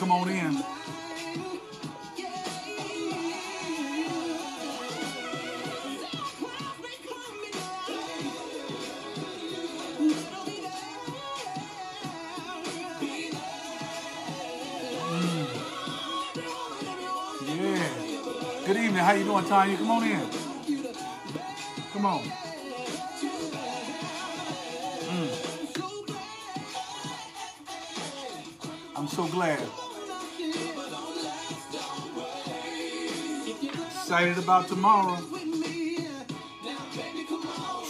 come on in. Good evening. How you doing, Tanya? Come on in. Come on. Mm. I'm so glad. Excited about tomorrow.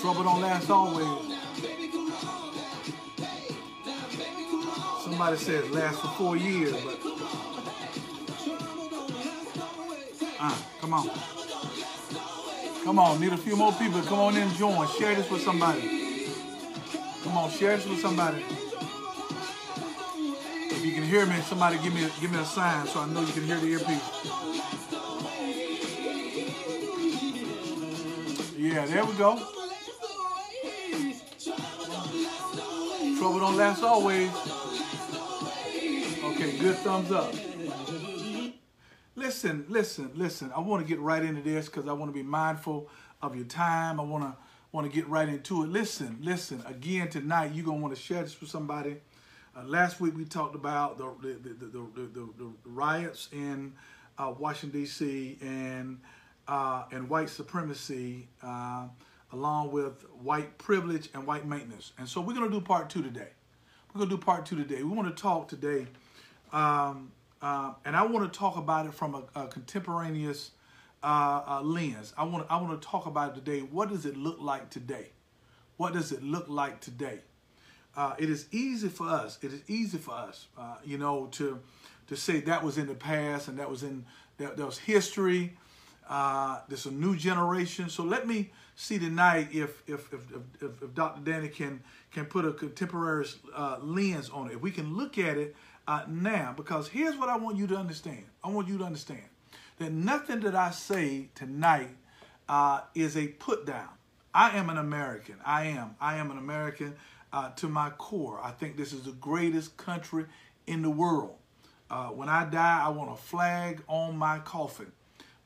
Trouble don't last always. Somebody says it lasts for four years, but uh, come on. Come on, need a few more people. Come on in and join. Share this with somebody. Come on, share this with somebody. If you can hear me, somebody give me give me a sign so I know you can hear the earpiece. Yeah, there we go. Trouble don't last always. Okay, good thumbs up. Listen, listen, listen. I want to get right into this because I want to be mindful of your time. I want to want to get right into it. Listen, listen. Again tonight, you're gonna want to share this with somebody. Uh, last week we talked about the the, the, the, the, the riots in uh, Washington D.C. and uh, and white supremacy, uh, along with white privilege and white maintenance. And so we're gonna do part two today. We're gonna do part two today. We want to talk today. Um, uh, and I want to talk about it from a, a contemporaneous uh, uh, lens. I want to, I want to talk about it today. What does it look like today? What does it look like today? Uh, it is easy for us. It is easy for us, you know, to to say that was in the past and that was in that, that was history. Uh, there's a new generation. So let me see tonight if if if, if, if Dr. Danny can can put a contemporary lens on it. If we can look at it uh, now because here's what I want you to understand. I want you to understand that nothing that I say tonight uh, is a put down. I am an American. I am. I am an American uh, to my core. I think this is the greatest country in the world. Uh, when I die, I want a flag on my coffin.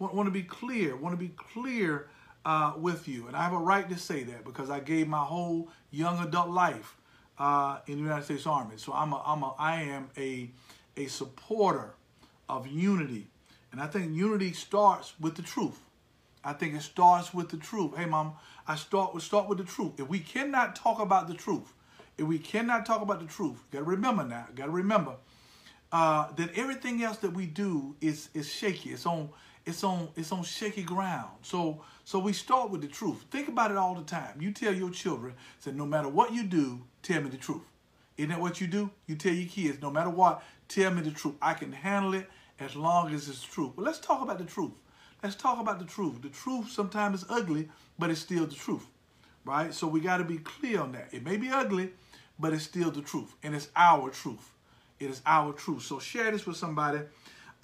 Want, want to be clear. Want to be clear uh, with you, and I have a right to say that because I gave my whole young adult life uh, in the United States Army. So I'm a, I'm a, I am a, a supporter of unity. And I think unity starts with the truth. I think it starts with the truth. Hey, mom, I start with start with the truth. If we cannot talk about the truth, if we cannot talk about the truth, got to remember now. Got to remember uh, that everything else that we do is is shaky. It's on it's on it's on shaky ground. So so we start with the truth. Think about it all the time. You tell your children, say no matter what you do, tell me the truth. Isn't that what you do? You tell your kids, no matter what, tell me the truth. I can handle it as long as it's true. But let's talk about the truth. Let's talk about the truth. The truth sometimes is ugly, but it's still the truth. Right? So we got to be clear on that. It may be ugly, but it's still the truth. And it's our truth. It is our truth. So share this with somebody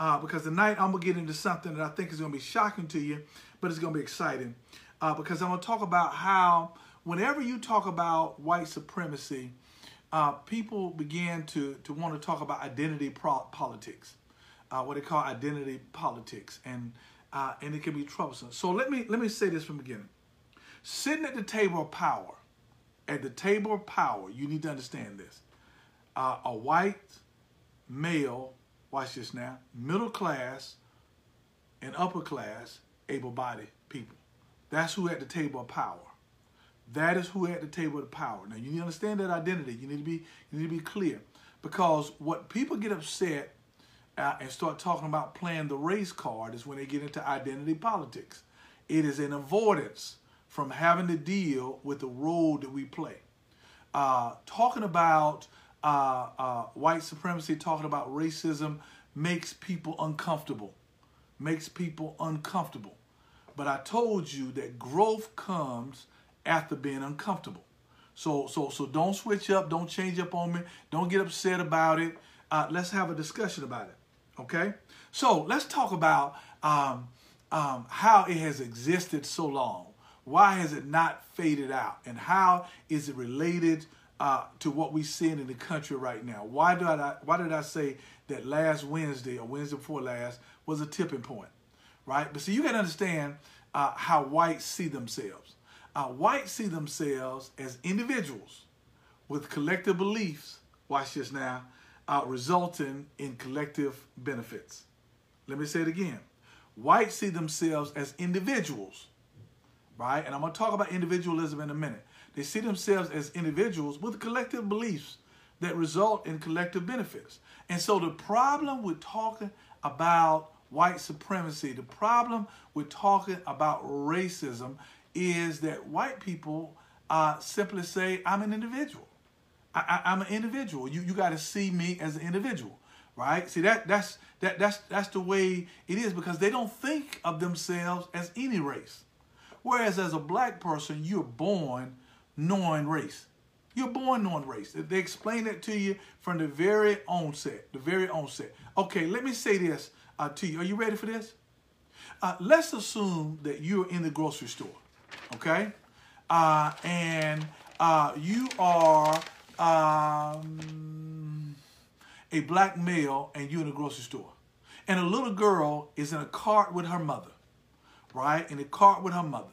uh, because tonight I'm going to get into something that I think is going to be shocking to you, but it's going to be exciting. Uh, because I'm going to talk about how whenever you talk about white supremacy, uh, people begin to, to want to talk about identity politics, uh, what they call identity politics, and uh, and it can be troublesome. So let me let me say this from the beginning. Sitting at the table of power, at the table of power, you need to understand this. Uh, a white male, watch this now, middle class and upper class, able-bodied people. That's who at the table of power. That is who at the table of power. Now you need to understand that identity. You need to be you need to be clear, because what people get upset uh, and start talking about playing the race card is when they get into identity politics. It is an avoidance from having to deal with the role that we play. Uh, talking about uh, uh white supremacy, talking about racism makes people uncomfortable. Makes people uncomfortable. But I told you that growth comes after being uncomfortable. So so so don't switch up, don't change up on me, don't get upset about it. Uh, let's have a discussion about it. Okay? So let's talk about um, um, how it has existed so long. Why has it not faded out? And how is it related uh, to what we see in the country right now? Why did I why did I say that last Wednesday or Wednesday before last was a tipping point, right? But see, you got to understand uh, how whites see themselves. Uh, whites see themselves as individuals with collective beliefs, watch this now, uh, resulting in collective benefits. Let me say it again. Whites see themselves as individuals, right? And I'm going to talk about individualism in a minute. They see themselves as individuals with collective beliefs that result in collective benefits. And so the problem with talking about white supremacy, the problem with talking about racism is that white people uh, simply say, I'm an individual. I, am an individual. You, you got to see me as an individual, right? See, that, that's, that, that's, that's the way it is because they don't think of themselves as any race. Whereas as a black person, you're born knowing race. You're born knowing race. They explain that to you from the very onset, the very onset. Okay, let me say this uh, to you. Are you ready for this? Uh, let's assume that you're in the grocery store, okay? Uh, and uh, you are um, a black male and you're in a grocery store. And a little girl is in a cart with her mother, right? In a cart with her mother.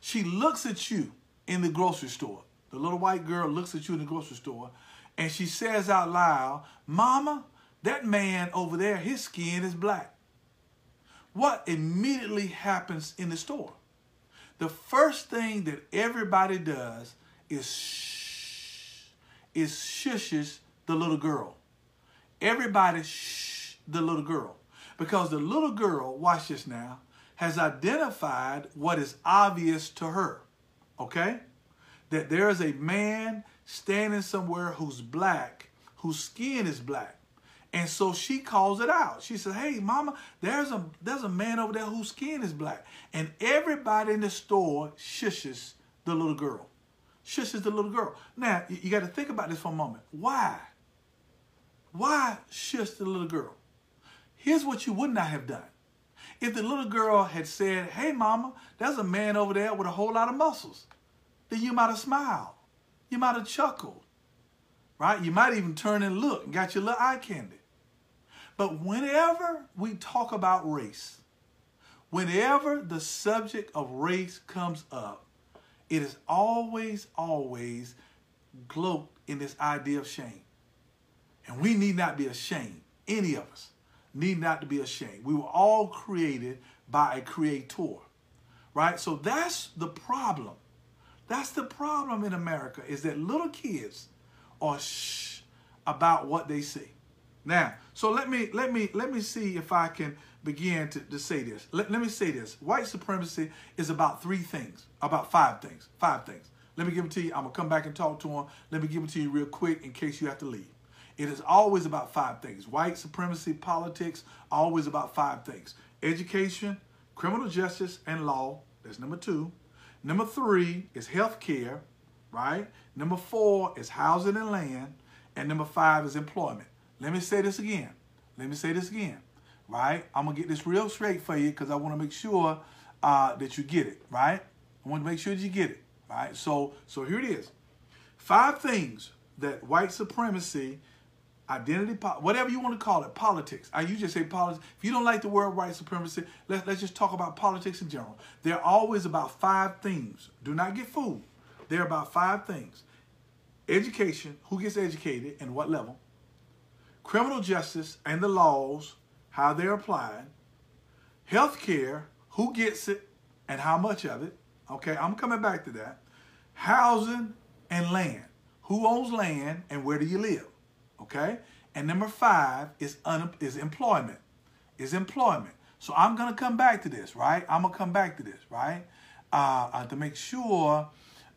She looks at you in the grocery store the little white girl looks at you in the grocery store and she says out loud, Mama, that man over there, his skin is black. What immediately happens in the store? The first thing that everybody does is shh, is shushes the little girl. Everybody shh the little girl. Because the little girl, watch this now, has identified what is obvious to her. Okay? that there is a man standing somewhere who's black, whose skin is black. And so she calls it out. She says, "Hey, mama, there's a there's a man over there whose skin is black." And everybody in the store shushes the little girl. Shushes the little girl. Now, you, got to think about this for a moment. Why? Why shush the little girl? Here's what you would not have done. If the little girl had said, "Hey, mama, there's a man over there with a whole lot of muscles." then you might have smiled. You might have chuckled, right? You might even turn and look and got your little eye candy. But whenever we talk about race, whenever the subject of race comes up, it is always, always cloaked in this idea of shame. And we need not be ashamed. Any of us need not to be ashamed. We were all created by a creator, right? So that's the problem that's the problem in America is that little kids are shh about what they see. Now, so let me let me let me see if I can begin to, to say this. Let, let me say this. White supremacy is about three things, about five things, five things. Let me give them to you. I'm gonna come back and talk to them. Let me give them to you real quick in case you have to leave. It is always about five things. White supremacy, politics, always about five things. Education, criminal justice, and law. That's number two. Number three is health care, right? Number four is housing and land. And number five is employment. Let me say this again. Let me say this again, right? I'm going to get this real straight for you because I want to make sure uh, that you get it, right? I want to make sure that you get it, right? So, so here it is. Five things that white supremacy identity, whatever you want to call it, politics. I usually say politics. If you don't like the word white supremacy, let's, let's just talk about politics in general. They're always about five things. Do not get fooled. They're about five things. Education, who gets educated and what level. Criminal justice and the laws, how they're applied. Healthcare, who gets it and how much of it. Okay, I'm coming back to that. Housing and land. Who owns land and where do you live? Okay? And number five is, un- is employment. Is employment. So I'm going to come back to this, right? I'm going to come back to this, right? Uh, uh, to make sure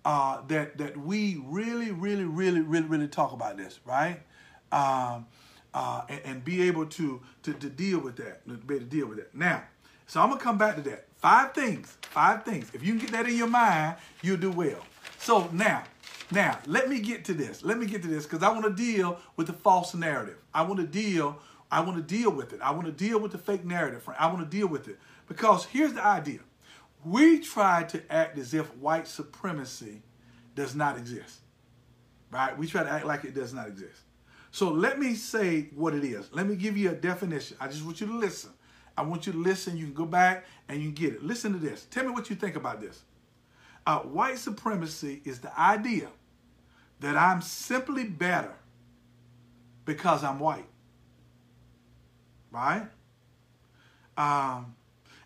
uh, that that we really, really, really, really, really talk about this, right? Um, uh, and, and, be able to, to to deal with that, to be able to deal with that. Now, so I'm gonna come back to that. Five things, five things. If you can get that in your mind, you'll do well. So now, now, let me get to this. Let me get to this because I want to deal with the false narrative. I want to deal. I want to deal with it. I want to deal with the fake narrative. I want to deal with it because here's the idea: we try to act as if white supremacy does not exist. Right? We try to act like it does not exist. So let me say what it is. Let me give you a definition. I just want you to listen. I want you to listen. You can go back and you get it. Listen to this. Tell me what you think about this. Uh, white supremacy is the idea that I'm simply better because I'm white. Right? Um,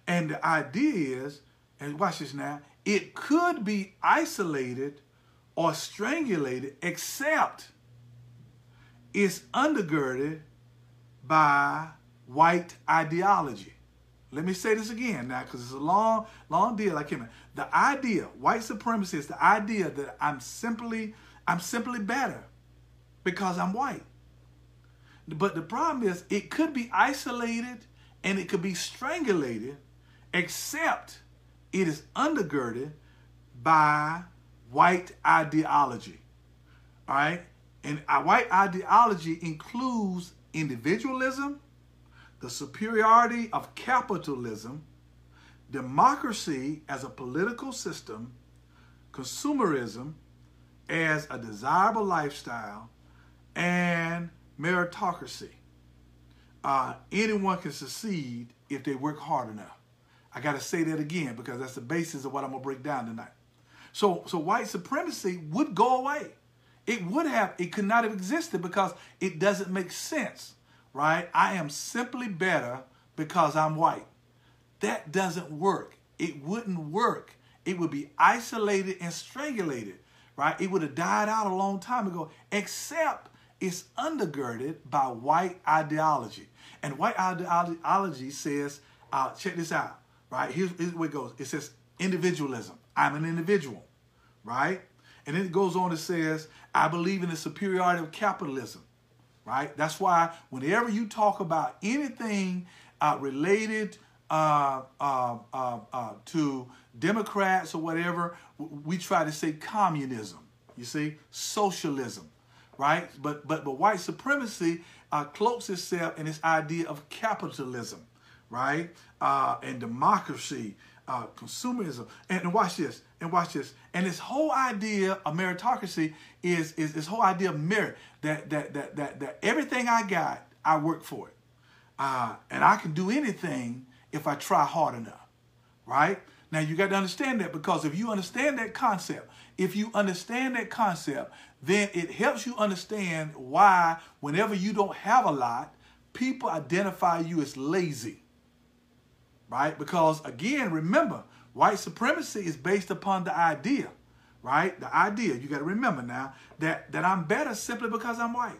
and the idea is, and watch this now, it could be isolated or strangulated except it's undergirded by white ideology. Let me say this again now because it's a long, long deal. I can't. The idea, white supremacy is the idea that I'm simply, I'm simply better because I'm white. But the problem is it could be isolated and it could be strangulated except it is undergirded by white ideology. All right? And white ideology includes individualism, the superiority of capitalism, democracy as a political system, consumerism as a desirable lifestyle, and meritocracy. Uh, anyone can succeed if they work hard enough. I got to say that again because that's the basis of what I'm going to break down tonight. So, so white supremacy would go away. It would have, it could not have existed because it doesn't make sense, right? I am simply better because I'm white. That doesn't work. It wouldn't work. It would be isolated and strangulated, right? It would have died out a long time ago, except it's undergirded by white ideology. And white ideology says, uh, check this out, right? Here's, here's where it goes. It says individualism. I'm an individual, right? And then it goes on and says, I believe in the superiority of capitalism, right? That's why whenever you talk about anything uh, related uh, uh, uh, uh to Democrats or whatever, we try to say communism, you see, socialism, right? But but but white supremacy uh, cloaks itself in this idea of capitalism, right? Uh, and democracy uh, consumerism. And, watch this, and watch this. And this whole idea of meritocracy is, is this whole idea of merit, that, that, that, that, that everything I got, I work for it. Uh, and I can do anything if I try hard enough, right? Now you got to understand that because if you understand that concept, if you understand that concept, then it helps you understand why whenever you don't have a lot, people identify you as lazy right? Because again, remember, white supremacy is based upon the idea, right? The idea, you got to remember now, that, that I'm better simply because I'm white.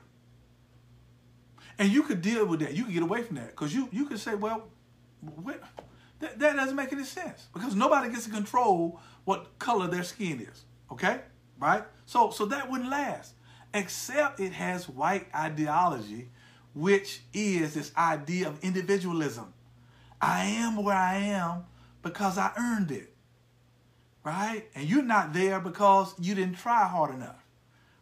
And you could deal with that. You could get away from that because you, you could say, well, what, that, that doesn't make any sense because nobody gets to control what color their skin is, okay? Right? So, so that wouldn't last, except it has white ideology, which is this idea of individualism I am where I am because I earned it. Right? And you're not there because you didn't try hard enough.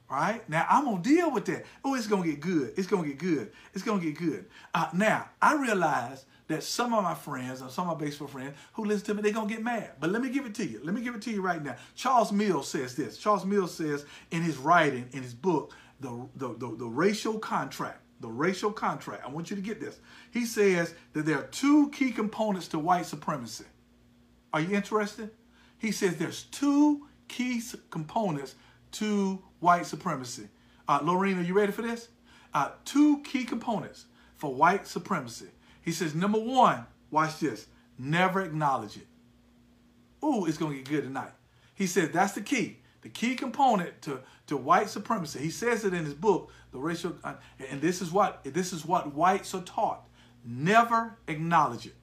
Right? Now, I'm to deal with that. Oh, it's to get good. It's to get good. It's to get good. Uh, now, I realize that some of my friends, or some of my baseball friends who listen to me, they're going to get mad. But let me give it to you. Let me give it to you right now. Charles Mills says this. Charles Mills says in his writing, in his book, The, the, the, the Racial Contract, the racial contract. I want you to get this. He says that there are two key components to white supremacy. Are you interested? He says there's two key components to white supremacy. Uh, Lorene, are you ready for this? Uh, two key components for white supremacy. He says, number one, watch this, never acknowledge it. Ooh, it's going to get good tonight. He says that's the key. The key component to, to white supremacy. He says it in his book, The Racial, uh, and this is what this is what whites are taught. Never acknowledge it.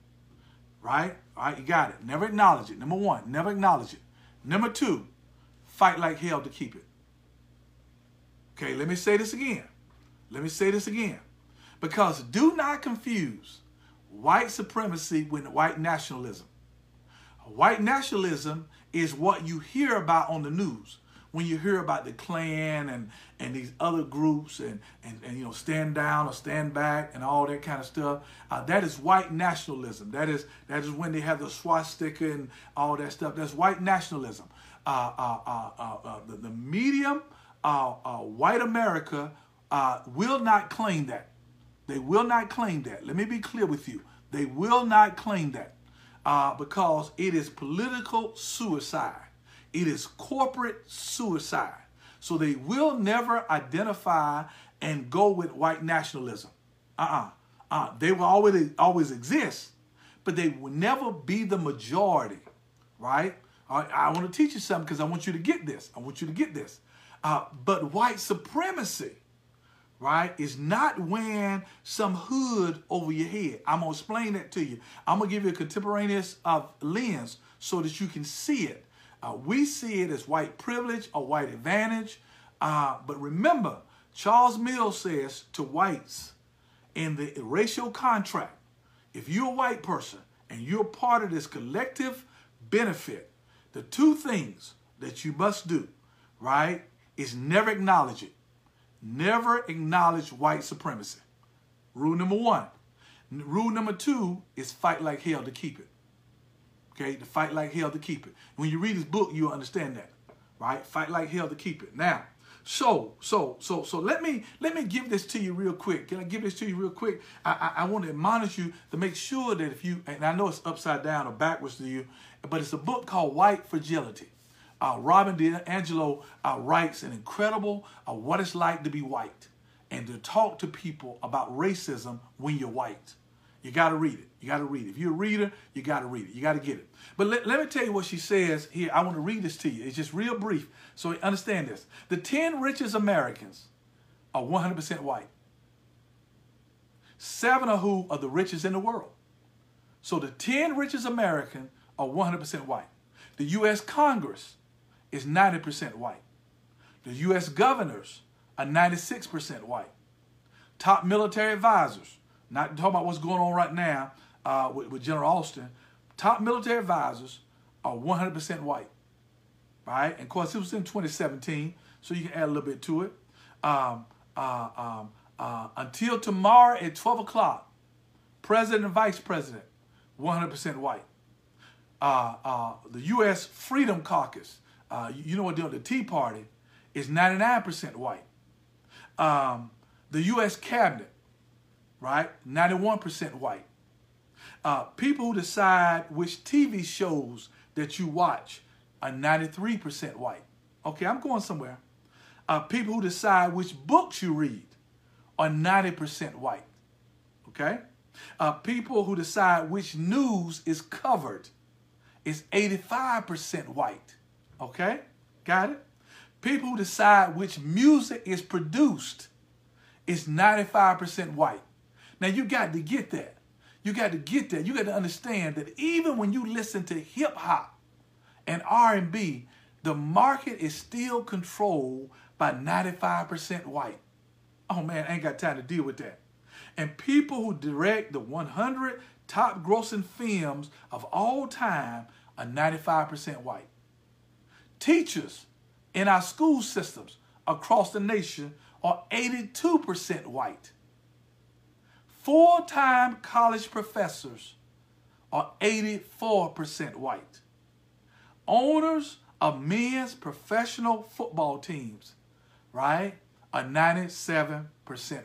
Right? All right, you got it. Never acknowledge it. Number one, never acknowledge it. Number two, fight like hell to keep it. Okay, let me say this again. Let me say this again. Because do not confuse white supremacy with white nationalism. White nationalism is what you hear about on the news when you hear about the Klan and and these other groups and and, and you know stand down or stand back and all that kind of stuff. Uh, that is white nationalism. That is that is when they have the swastika and all that stuff. That's white nationalism. Uh, uh, uh, uh, uh the, the medium white America will not claim that. They will not claim that. Let me be clear with you. They will not claim that uh, because it is political suicide. It is corporate suicide. So they will never identify and go with white nationalism. Uh-uh. Uh, they will always always exist, but they will never be the majority, right? I, I want to teach you something because I want you to get this. I want you to get this. Uh, but white supremacy, right, is not wearing some hood over your head. I'm going to explain that to you. I'm going to give you a contemporaneous uh, lens so that you can see it. Uh, we see it as white privilege or white advantage. Uh, but remember, Charles Mills says to whites in the racial contract, if you're a white person and you're part of this collective benefit, the two things that you must do, right, is never acknowledge it. Never acknowledge white supremacy. Rule number one. Rule number two is fight like hell to keep it. Okay, to fight like hell to keep it. When you read his book, you'll understand that, right? Fight like hell to keep it. Now, so, so, so, so let me let me give this to you real quick. Can I give this to you real quick? I, I, I want to admonish you to make sure that if you, and I know it's upside down or backwards to you, but it's a book called White Fragility. Uh, Robin DiAngelo uh, writes an incredible uh, what it's like to be white and to talk to people about racism when you're white. You got to read it. You got to read it. If you're a reader, you got to read it. You got to get it. But let, let me tell you what she says here. I want to read this to you. It's just real brief. So understand this. The 10 richest Americans are 100% white. Seven of who are the richest in the world. So the 10 richest Americans are 100% white. The U.S. Congress is 90% white. The U.S. governors are 96% white. Top military advisors, not talking about what's going on right now uh, with, with General Austin, top military advisors are 100% white. Right? And of course, it was in 2017, so you can add a little bit to it. Um, uh, um, uh, until tomorrow at 12 o'clock, president and vice president, 100% white. Uh, uh, the U.S. Freedom Caucus, uh, you know what they're the Tea Party, is 99% white. Um, the U.S. Cabinet, right, 91% white. Uh, people who decide which TV shows that you watch are 93% white. Okay, I'm going somewhere. Uh, people who decide which books you read are 90% white. Okay? Uh, people who decide which news is covered is 85% white. Okay? Got it? People who decide which music is produced is 95% white. Now you got to get that. You got to get that. You got to understand that even when you listen to hip hop and R&B, the market is still controlled by 95% white. Oh man, I ain't got time to deal with that. And people who direct the 100 top grossing films of all time are 95% white. Teachers in our school systems across the nation are 82% white. Full time college professors are 84% white. Owners of men's professional football teams, right, are 97%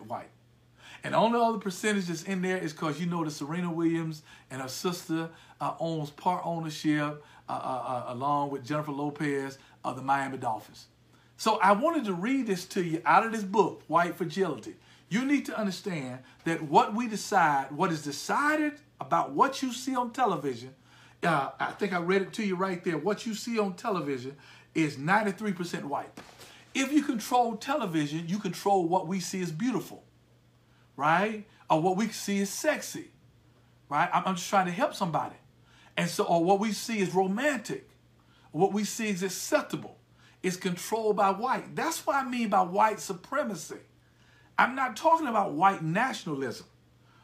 white. And only other percentages in there is because you know that Serena Williams and her sister uh, owns part ownership Uh, uh, uh, along with Jennifer Lopez of the Miami Dolphins. So I wanted to read this to you out of this book, White Fragility. You need to understand that what we decide, what is decided about what you see on television, uh, I think I read it to you right there. What you see on television is 93% white. If you control television, you control what we see as beautiful, right? Or what we see as sexy, right? I'm just trying to help somebody. And so, or what we see is romantic, what we see is acceptable, is controlled by white. That's what I mean by white supremacy. I'm not talking about white nationalism,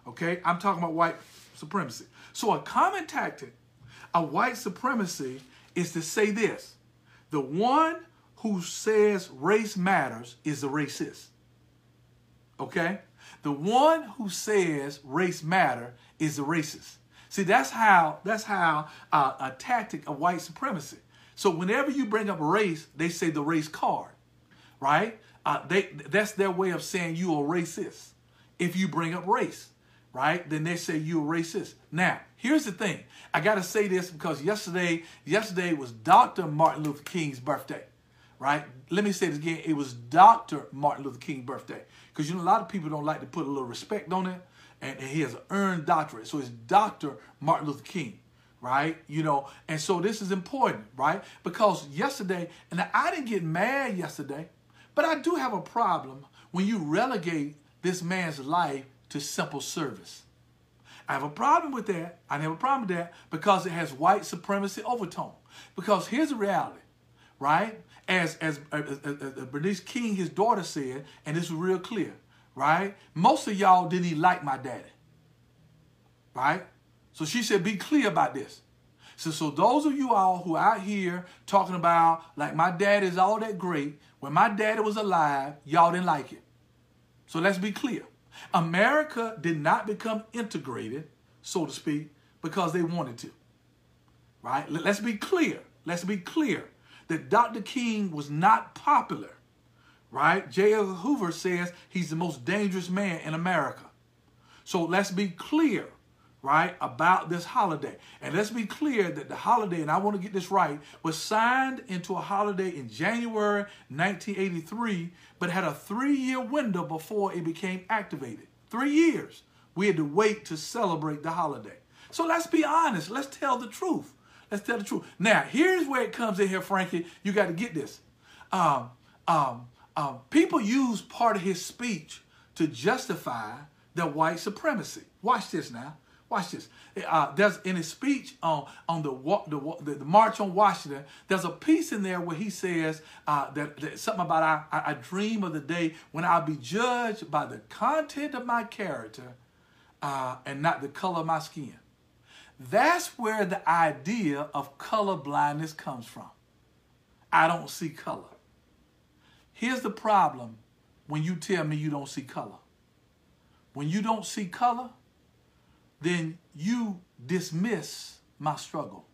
okay? I'm talking about white supremacy. So, a common tactic of white supremacy is to say this the one who says race matters is a racist, okay? The one who says race matter is a racist. See, that's how that's how uh, a tactic of white supremacy. So whenever you bring up race, they say the race card, right? Uh, they that's their way of saying you are racist. If you bring up race, right, then they say you're racist. Now, here's the thing. I got to say this because yesterday, yesterday was Dr. Martin Luther King's birthday, right? Let me say this again. It was Dr. Martin Luther King's birthday because you know a lot of people don't like to put a little respect on it, and, he has earned doctorate, so it's Dr. Martin Luther King right? You know, and so this is important, right? Because yesterday, and I didn't get mad yesterday, but I do have a problem when you relegate this man's life to simple service. I have a problem with that. I have a problem with that because it has white supremacy overtone. Because here's the reality, right? As as, as, as, Bernice King, his daughter, said, and this was real clear, right? Most of y'all didn't even like my daddy, right? So she said, be clear about this. So, so those of you all who out here talking about like my dad is all that great, when my daddy was alive, y'all didn't like it. So let's be clear. America did not become integrated, so to speak, because they wanted to. Right? Let's be clear. Let's be clear that Dr. King was not popular. Right? J. Edgar Hoover says he's the most dangerous man in America. So let's be clear right, about this holiday. And let's be clear that the holiday, and I want to get this right, was signed into a holiday in January 1983, but had a three year window before it became activated. Three years. We had to wait to celebrate the holiday. So let's be honest. Let's tell the truth. Let's tell the truth. Now, here's where it comes in here, Frankie. You got to get this. Um, um, um, people use part of his speech to justify their white supremacy. Watch this now. Watch this. Uh, there's in his speech on on the, the, the march on Washington. There's a piece in there where he says uh, that, that, something about I, I dream of the day when I'll be judged by the content of my character uh, and not the color of my skin. That's where the idea of color blindness comes from. I don't see color. Here's the problem when you tell me you don't see color. When you don't see color, then you dismiss my struggle.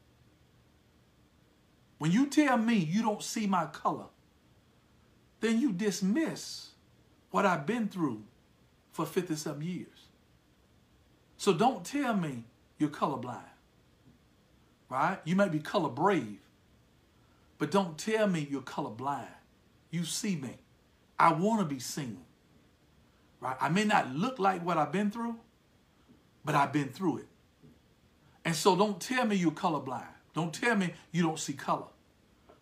When you tell me you don't see my color, then you dismiss what I've been through for 50 some years. So don't tell me you're colorblind. Right? You may be color brave, but don't tell me you're colorblind. You see me. I want to be seen. Right? I may not look like what I've been through, but I've been through it. And so don't tell me you're colorblind. Don't tell me you don't see color,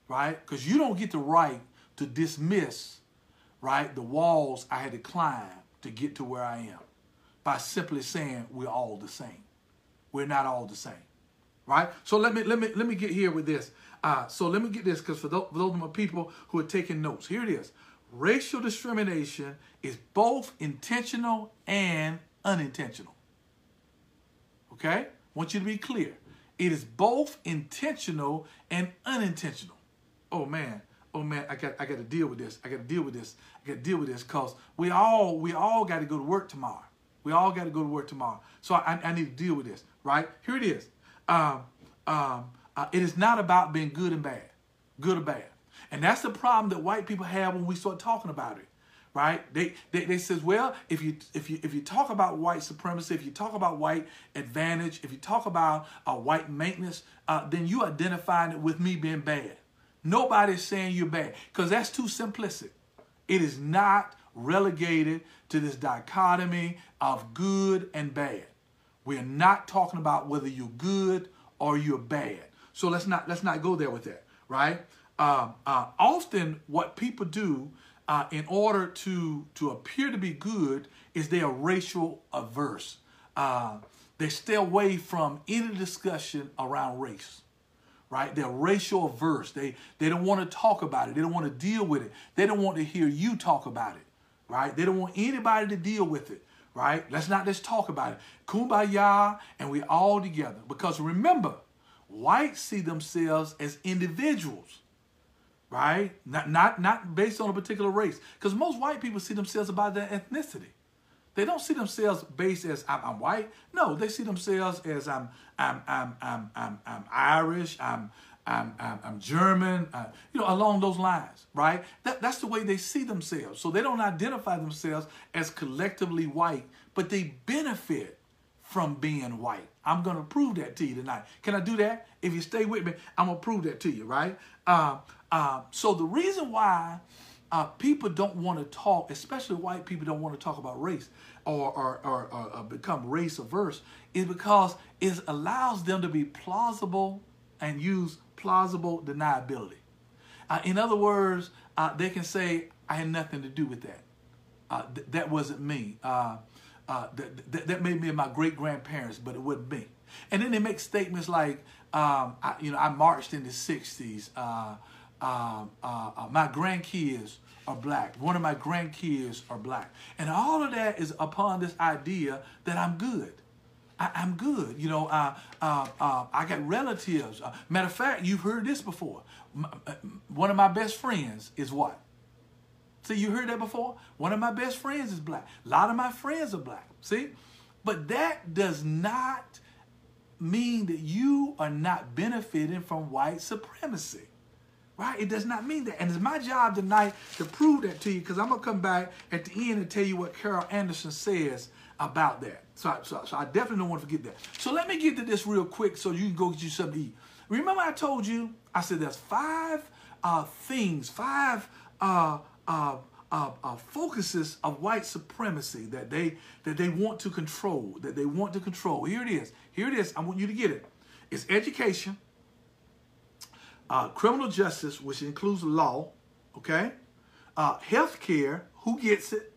right? Because you don't get the right to dismiss, right, the walls I had to climb to get to where I am by simply saying we're all the same. We're not all the same, right? So let me let me let me get here with this. Uh, so let me get this because for those, for those of my people who are taking notes, here it is. Racial discrimination is both intentional and unintentional. Okay? I want you to be clear. It is both intentional and unintentional. Oh man, oh man, I got I got to deal with this. I got to deal with this. I got to deal with this because we all we all got to go to work tomorrow. We all got to go to work tomorrow. So I, I need to deal with this. Right here it is. Um, um, it is not about being good and bad, good or bad, and that's the problem that white people have when we start talking about it right? They, they they says, well, if you if you if you talk about white supremacy, if you talk about white advantage, if you talk about uh, white maintenance, uh, then you identifying it with me being bad. Nobody's saying you're bad because that's too simplistic. It is not relegated to this dichotomy of good and bad. We're not talking about whether you're good or you're bad. So let's not let's not go there with that, right? Uh, uh, often, what people do uh, in order to, to appear to be good is they are racial averse. Uh, they stay away from any discussion around race, right? They're racial averse. They, they don't want to talk about it. They don't want to deal with it. They don't want to hear you talk about it, right? They don't want anybody to deal with it, right? Let's not just talk about it. Kumbaya, and we all together. Because remember, whites see themselves as individuals right? Not not not based on a particular race, because most white people see themselves by their ethnicity. They don't see themselves based as I'm, I'm, white. No, they see themselves as I'm I'm I'm I'm I'm, I'm Irish. I'm I'm, I'm, I'm German, uh, you know, along those lines, right? That, that's the way they see themselves. So they don't identify themselves as collectively white, but they benefit from being white. I'm going to prove that to you tonight. Can I do that? If you stay with me, I'm going to prove that to you, right? Uh, uh, so the reason why uh, people don't want to talk, especially white people don't want to talk about race or, or, or, or become race averse, is because it allows them to be plausible and use plausible deniability. Uh, in other words, uh, they can say, I had nothing to do with that. Uh, th- that wasn't me. Uh, uh, that, th- that may be my great grandparents, but it wasn't me. And then they make statements like, um, I, you know, I marched in the 60s. Uh, um, my grandkids are black. One of my grandkids are black. And all of that is upon this idea that I'm good. I, am good. You know, uh, uh, uh, I got relatives. Uh, matter of fact, you've heard this before. Uh, one of my best friends is what? See, you heard that before? One of my best friends is black. A lot of my friends are black. See? But that does not mean that you are not benefiting from white supremacy. Right? It does not mean that. And it's my job tonight to prove that to you because I'm going to come back at the end and tell you what Carol Anderson says about that. So, I, so, so I definitely don't want to forget that. So let me get to this real quick so you can go get you something to eat. Remember I told you, I said there's five uh, things, five uh, uh, uh, uh, focuses of white supremacy that they that they want to control, that they want to control. Here it is. Here it is. I want you to get it. It's education, uh, criminal justice, which includes law, okay, uh, health care, who gets it,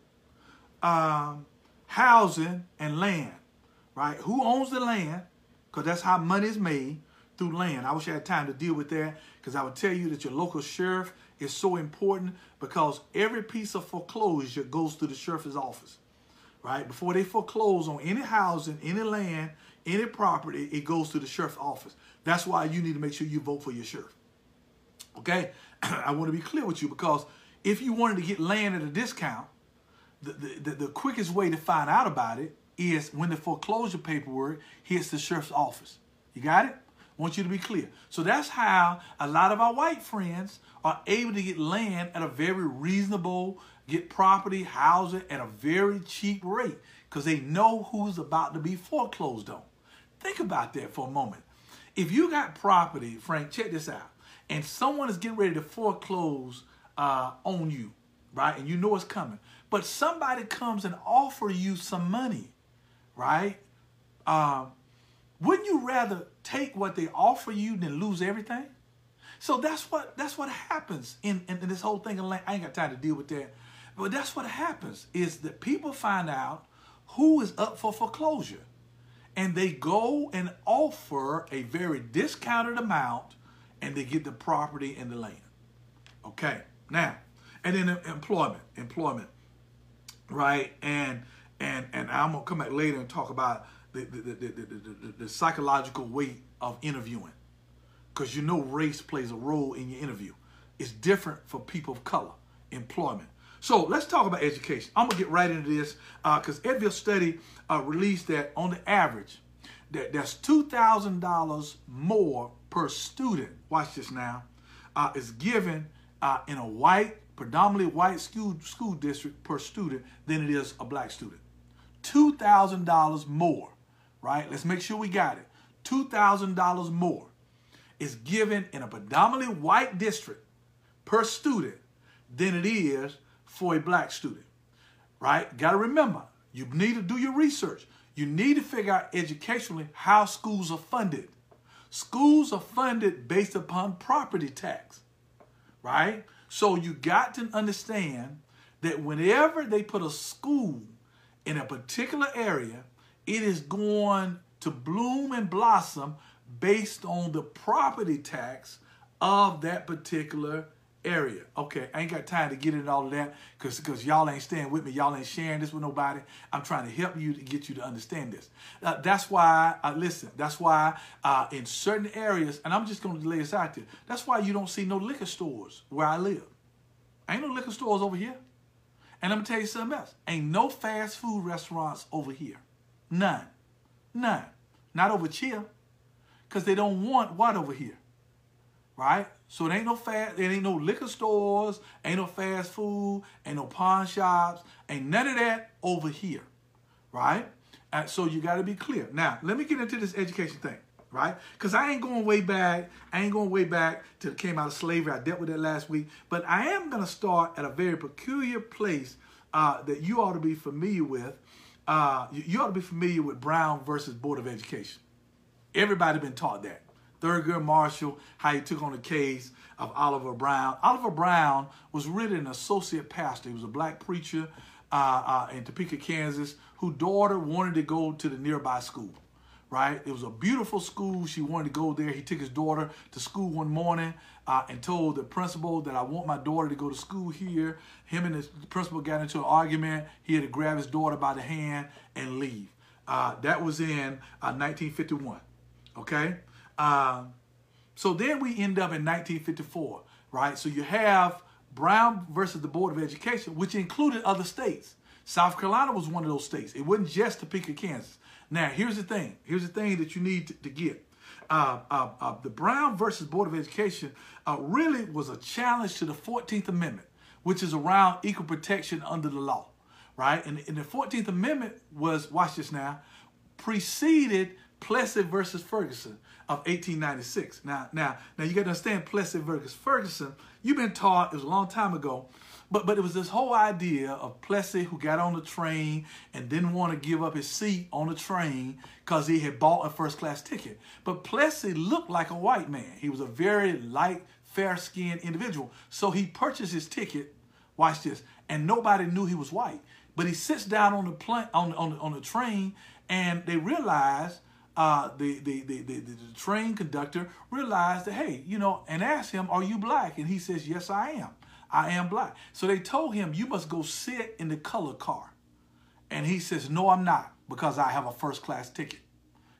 um, housing, and land, right? Who owns the land? Because that's how money is made through land. I wish I had time to deal with that because I would tell you that your local sheriff is so important because every piece of foreclosure goes to the sheriff's office, right? Before they foreclose on any housing, any land, any property, it goes to the sheriff's office. That's why you need to make sure you vote for your sheriff. Okay? I want to be clear with you because if you wanted to get land at a discount, the, the, the quickest way to find out about it is when the foreclosure paperwork hits the sheriff's office. You got it? I want you to be clear. So that's how a lot of our white friends are able to get land at a very reasonable, get property, housing at a very cheap rate because they know who's about to be foreclosed on. Think about that for a moment. If you got property, Frank, check this out, and someone is getting ready to foreclose uh, on you, right? And you know it's coming but somebody comes and offer you some money, right? Um, wouldn't you rather take what they offer you than lose everything? So that's what that's what happens in, in, in this whole thing. I ain't got time to deal with that, but that's what happens is that people find out who is up for foreclosure, and they go and offer a very discounted amount, and they get the property and the land. Okay, now and then employment, employment right? And and and I'm gonna come back later and talk about the the, the, the, psychological weight of interviewing, because you know race plays a role in your interview. It's different for people of color, employment. So let's talk about education. I'm gonna get right into this because uh, EdBuild study uh, released that on the average, that that's two thousand dollars more per student. Watch this now. Uh, is given uh, in a white predominantly white school, school district per student than it is a black student. $2,000 more, right? Let's make sure we got it. $2,000 more is given in a predominantly white district per student than it is for a black student, right? Got to remember, you need to do your research. You need to figure out educationally how schools are funded. Schools are funded based upon property tax, right? So you got to understand that whenever they put a school in a particular area, it is going to bloom and blossom based on the property tax of that particular area. Okay, I ain't got time to get into all of that because because y'all ain't staying with me. Y'all ain't sharing this with nobody. I'm trying to help you to get you to understand this. Uh, that's why, uh, listen, that's why uh, in certain areas, and I'm just going to lay this out there, that's why you don't see no liquor stores where I live. Ain't no liquor stores over here. And let me tell you something else. Ain't no fast food restaurants over here. None. None. Not over here. Because they don't want what over here? right? So it ain't no fast, there ain't no liquor stores, ain't no fast food, ain't no pawn shops, ain't none of that over here, right? And so you got to be clear. Now, let me get into this education thing, right? Because I ain't going way back. I ain't going way back to came out of slavery. I dealt with that last week. But I am to start at a very peculiar place uh, that you ought to be familiar with. Uh, you, you ought to be familiar with Brown versus Board of Education. Everybody been taught that. Thurgood Marshall, how he took on the case of Oliver Brown. Oliver Brown was really an associate pastor. He was a black preacher uh, uh, in Topeka, Kansas, whose daughter wanted to go to the nearby school. Right? It was a beautiful school. She wanted to go there. He took his daughter to school one morning uh, and told the principal that I want my daughter to go to school here. Him and the principal got into an argument. He had to grab his daughter by the hand and leave. Uh, that was in 1951. Uh, okay? Um, so then we end up in 1954, right? So you have Brown versus the Board of Education, which included other states. South Carolina was one of those states. It wasn't just Topeka, Kansas. Now, here's the thing. Here's the thing that you need to, to get. Uh, uh, uh, the Brown versus Board of Education uh, really was a challenge to the 14th Amendment, which is around equal protection under the law, right? And, and the 14th Amendment was, watch this now, preceded Plessy versus Ferguson of 1896. Now, now, now you got to understand Plessy versus Ferguson. You've been taught it was a long time ago, but but it was this whole idea of Plessy who got on the train and didn't want to give up his seat on the train because he had bought a first class ticket. But Plessy looked like a white man. He was a very light, fair skinned individual. So he purchased his ticket. Watch this, and nobody knew he was white. But he sits down on the plane on on on the train, and they realize uh, the, the, the, the, the train conductor realized that, hey, you know, and asked him, are you black? And he says, yes, I am. I am black. So they told him, you must go sit in the color car. And he says, no, I'm not, because I have a first class ticket.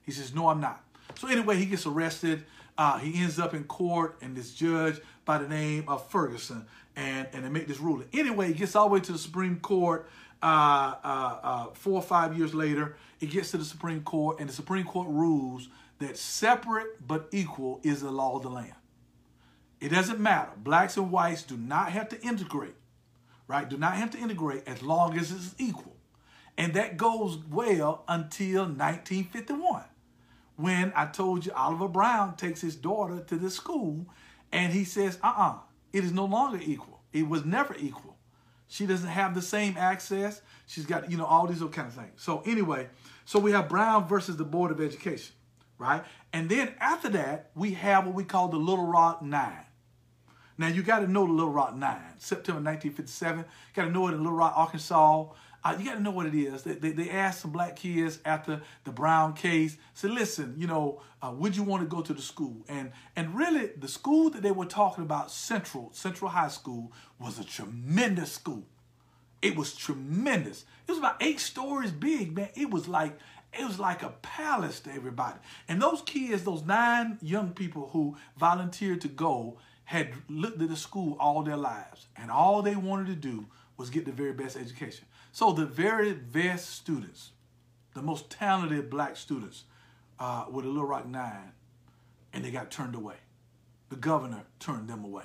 He says, no, I'm not. So anyway, he gets arrested. Uh, he ends up in court, and this judge by the name of Ferguson, and, and they make this ruling. Anyway, he gets all the way to the Supreme Court uh, uh, uh, four or five years later, it gets to the Supreme Court, and the Supreme Court rules that separate but equal is the law of the land. It doesn't matter. Blacks and whites do not have to integrate, right? Do not have to integrate as long as it's equal. And that goes well until 1951, when I told you Oliver Brown takes his daughter to the school and he says, uh uh it is no longer equal. It was never equal. She doesn't have the same access. She's got, you know, all these other kind of things. So anyway, so we have Brown versus the Board of Education, right? And then after that, we have what we call the Little Rock Nine. Now you got to know the Little Rock Nine, September 1957. Got to know it in Little Rock, Arkansas. Uh, you got to know what it is. They, they, they, asked some black kids after the Brown case, said, listen, you know, uh, would you want to go to the school? And and really, the school that they were talking about, Central, Central High School, was a tremendous school. It was tremendous. It was about eight stories big, man. It was like it was like a palace to everybody. And those kids, those nine young people who volunteered to go, had looked at the school all their lives, and all they wanted to do was get the very best education. So the very best students, the most talented black students, uh, were the Little Rock Nine, and they got turned away. The governor turned them away,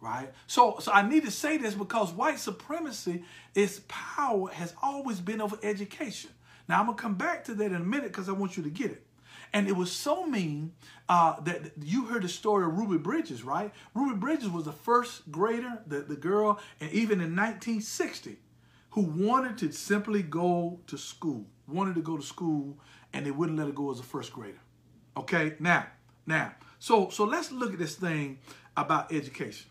right? So, so I need to say this because white supremacy, its power has always been over education. Now I'm gonna come back to that in a minute because I want you to get it. And it was so mean uh, that you heard the story of Ruby Bridges, right? Ruby Bridges was the first grader, the, the girl, and even in 1960, who wanted to simply go to school, wanted to go to school, and they wouldn't let her go as a first grader. Okay, now, now, so so let's look at this thing about education.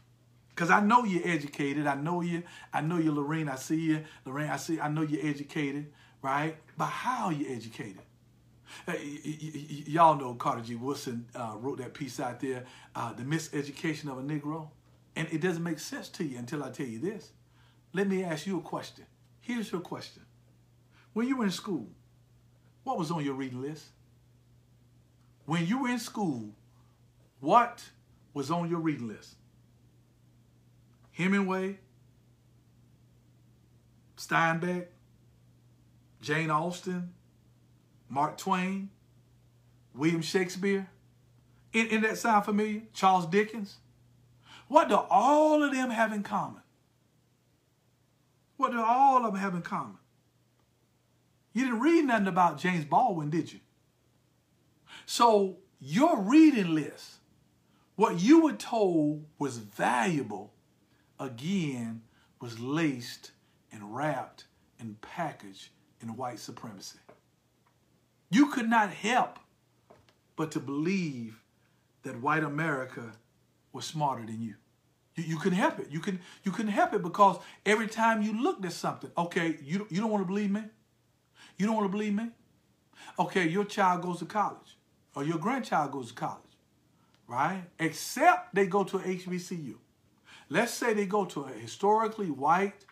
Cause I know you're educated. I know you. I know you, Lorraine. I see you, Lorraine. I see. I know you're educated, right? But how are you educated? Uh, y'all know Carter G. Woodson uh, wrote that piece out there, uh, "The Miseducation of a Negro," and it doesn't make sense to you until I tell you this. Let me ask you a question. Here's your question. When you were in school, what was on your reading list? When you were in school, what was on your reading list? Hemingway, Steinbeck, Jane Austen, Mark Twain, William Shakespeare. In, that sound familiar? Charles Dickens. What do all of them have in common? What do all of them have in common? You didn't read nothing about James Baldwin, did you? So your reading list, what you were told was valuable, again, was laced and wrapped and packaged in white supremacy. You could not help but to believe that white America was smarter than you. You, you couldn't help it. You can you couldn't help it because every time you looked at something, okay, you you don't want to believe me. You don't want to believe me. Okay, your child goes to college, or your grandchild goes to college, right? Except they go to HBCU. Let's say they go to a historically white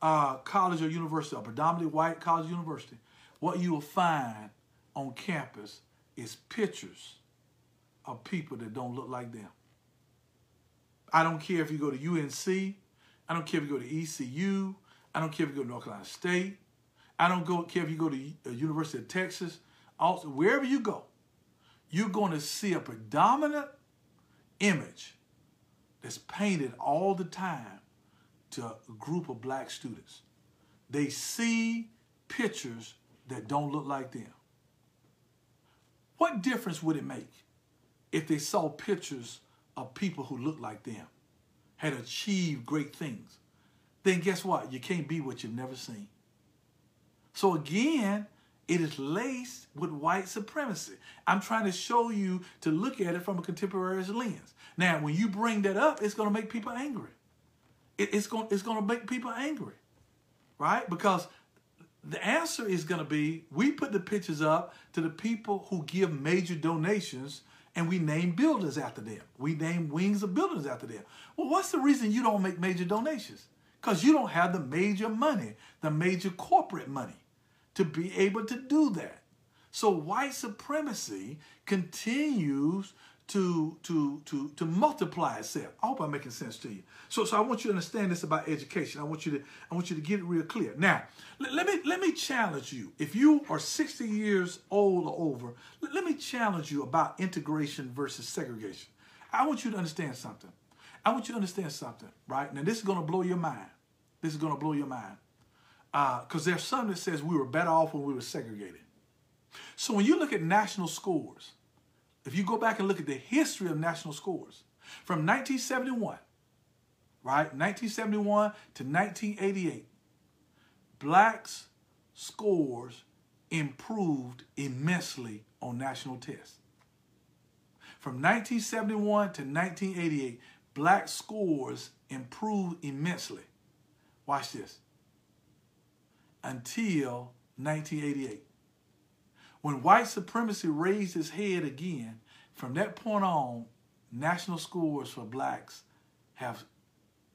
uh, college or university, a predominantly white college or university. What you will find on campus is pictures of people that don't look like them. I don't care if you go to UNC. I don't care if you go to ECU. I don't care if you go to North Carolina State. I don't go, care if you go to the uh, University of Texas. Also, wherever you go, you're going to see a predominant image that's painted all the time to a group of black students. They see pictures that don't look like them. What difference would it make if they saw pictures of people who looked like them, had achieved great things? Then guess what? You can't be what you've never seen. So again, it is laced with white supremacy. I'm trying to show you to look at it from a contemporary lens. Now, when you bring that up, it's going to make people angry. It, it's going it's going to make people angry, right? Because the answer is going to be we put the pictures up to the people who give major donations and we name buildings after them. We name wings of buildings after them. Well, what's the reason you don't make major donations? Because you don't have the major money, the major corporate money to be able to do that. So white supremacy continues to to to to multiply itself. I hope I'm making sense to you. So so I want you to understand this about education. I want you to I want you to get it real clear. Now, let, let me let me challenge you. If you are 60 years old or over, let, let me challenge you about integration versus segregation. I want you to understand something. I want you to understand something, right? Now this is going to blow your mind. This is going to blow your mind. Because uh, there's something that says we were better off when we were segregated. So when you look at national scores, if you go back and look at the history of national scores, from 1971, right, 1971 to 1988, blacks' scores improved immensely on national tests. From 1971 to 1988, black scores improved immensely. Watch this. Until 1988. When white supremacy raised its head again, from that point on, national scores for blacks have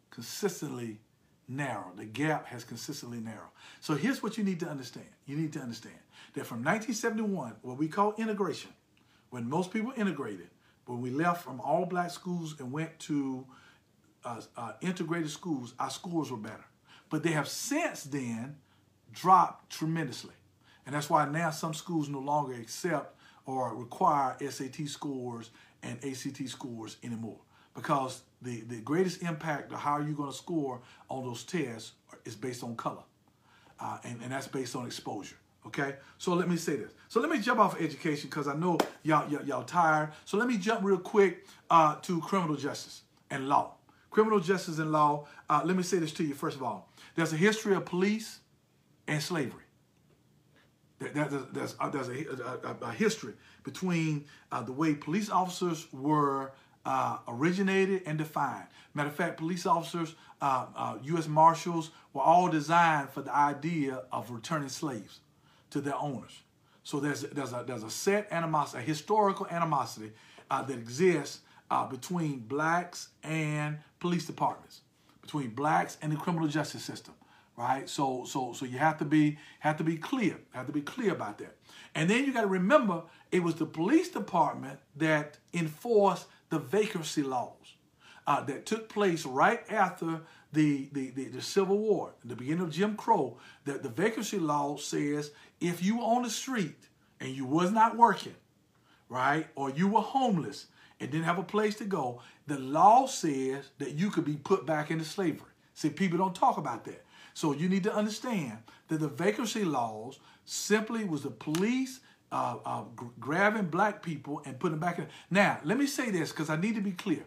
consistently narrowed. The gap has consistently narrowed. So here's what you need to understand. You need to understand that from 1971, what we call integration, when most people integrated, when we left from all black schools and went to uh, uh, integrated schools, our scores were better. But they have since then dropped tremendously. And that's why now some schools no longer accept or require SAT scores and ACT scores anymore. Because the, the greatest impact of how you're going to score on those tests is based on color. Uh, and, and that's based on exposure. Okay, so let me say this. So let me jump off of education because I know y'all, y'all, y'all tired. So let me jump real quick uh, to criminal justice and law. Criminal justice and law. Uh, let me say this to you first of all. There's a history of police and slavery. There's, there's a, a, a, history between uh, the way police officers were uh, originated and defined. Matter of fact, police officers, uh, U.S. Uh, Marshals were all designed for the idea of returning slaves to their owners. So there's, there's, a, there's a set animosity, a historical animosity uh, that exists uh, between blacks and police departments, between blacks and the criminal justice system right? So so so you have to be have to be clear, have to be clear about that. And then you got to remember it was the police department that enforced the vacancy laws uh, that took place right after the, the, the, the, Civil War, the beginning of Jim Crow. That the vacancy law says if you were on the street and you was not working, right, or you were homeless and didn't have a place to go, the law says that you could be put back into slavery. See, people don't talk about that. So you need to understand that the vacancy laws simply was the police uh, uh, grabbing black people and putting them back in. Now, let me say this because I need to be clear.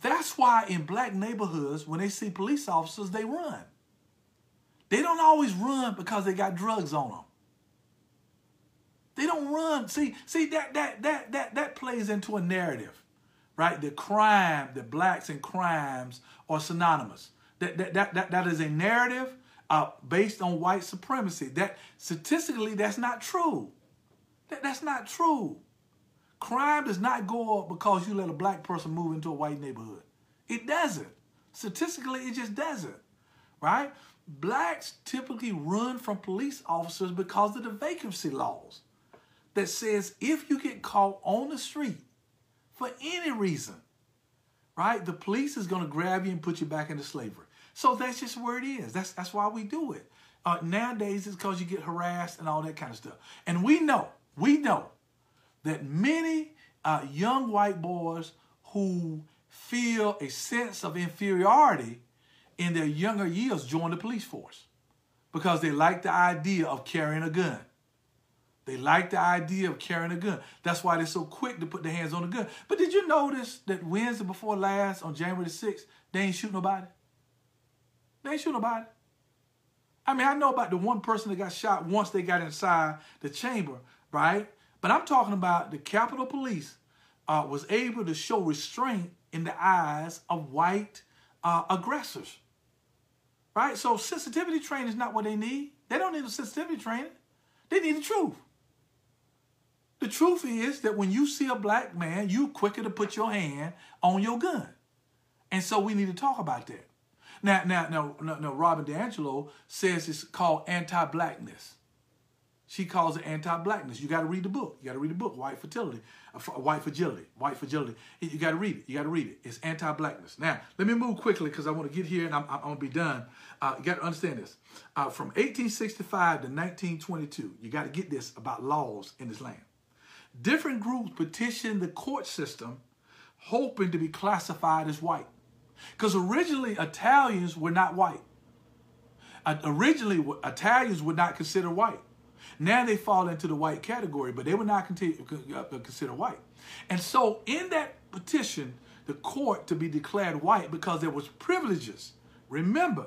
That's why in black neighborhoods, when they see police officers, they run. They don't always run because they got drugs on them. They don't run. See, see that that that that that plays into a narrative, right? The crime, the blacks and crimes are synonymous. That that that that, that is a narrative uh, based on white supremacy. That statistically, that's not true. That, that's not true. Crime does not go up because you let a black person move into a white neighborhood. It doesn't. Statistically, it just doesn't. Right? Blacks typically run from police officers because of the vacancy laws that says if you get caught on the street for any reason, right, the police is going to grab you and put you back into slavery. So that's just where it is. That's that's why we do it. Uh, nowadays, it's because you get harassed and all that kind of stuff. And we know, we know that many uh, young white boys who feel a sense of inferiority in their younger years join the police force because they like the idea of carrying a gun. They like the idea of carrying a gun. That's why they're so quick to put their hands on the gun. But did you notice that Wednesday before last, on January the 6th, they ain't shoot nobody? They ain't shoot nobody. I mean, I know about the one person that got shot once they got inside the chamber, right? But I'm talking about the Capitol Police uh, was able to show restraint in the eyes of white uh, aggressors. Right? So sensitivity training is not what they need. They don't need a sensitivity training. They need the truth. The truth is that when you see a black man, you quicker to put your hand on your gun. And so we need to talk about that. Now, now, now, now, now Robin DiAngelo says it's called anti-blackness. She calls it anti-blackness. You got to read the book. You got to read the book, White Fertility, uh, White Fragility, White Fragility. You got to read it. You got to read it. It's anti-blackness. Now, let me move quickly because I want to get here and I'm, I'm going to be done. Uh, you got to understand this. Uh, from 1865 to 1922, you got to get this about laws in this land. Different groups petitioned the court system hoping to be classified as white. Because originally, Italians were not white. Uh, originally, Italians were not considered white. Now they fall into the white category, but they were not uh, considered white. And so in that petition, the court to be declared white because there was privileges. Remember,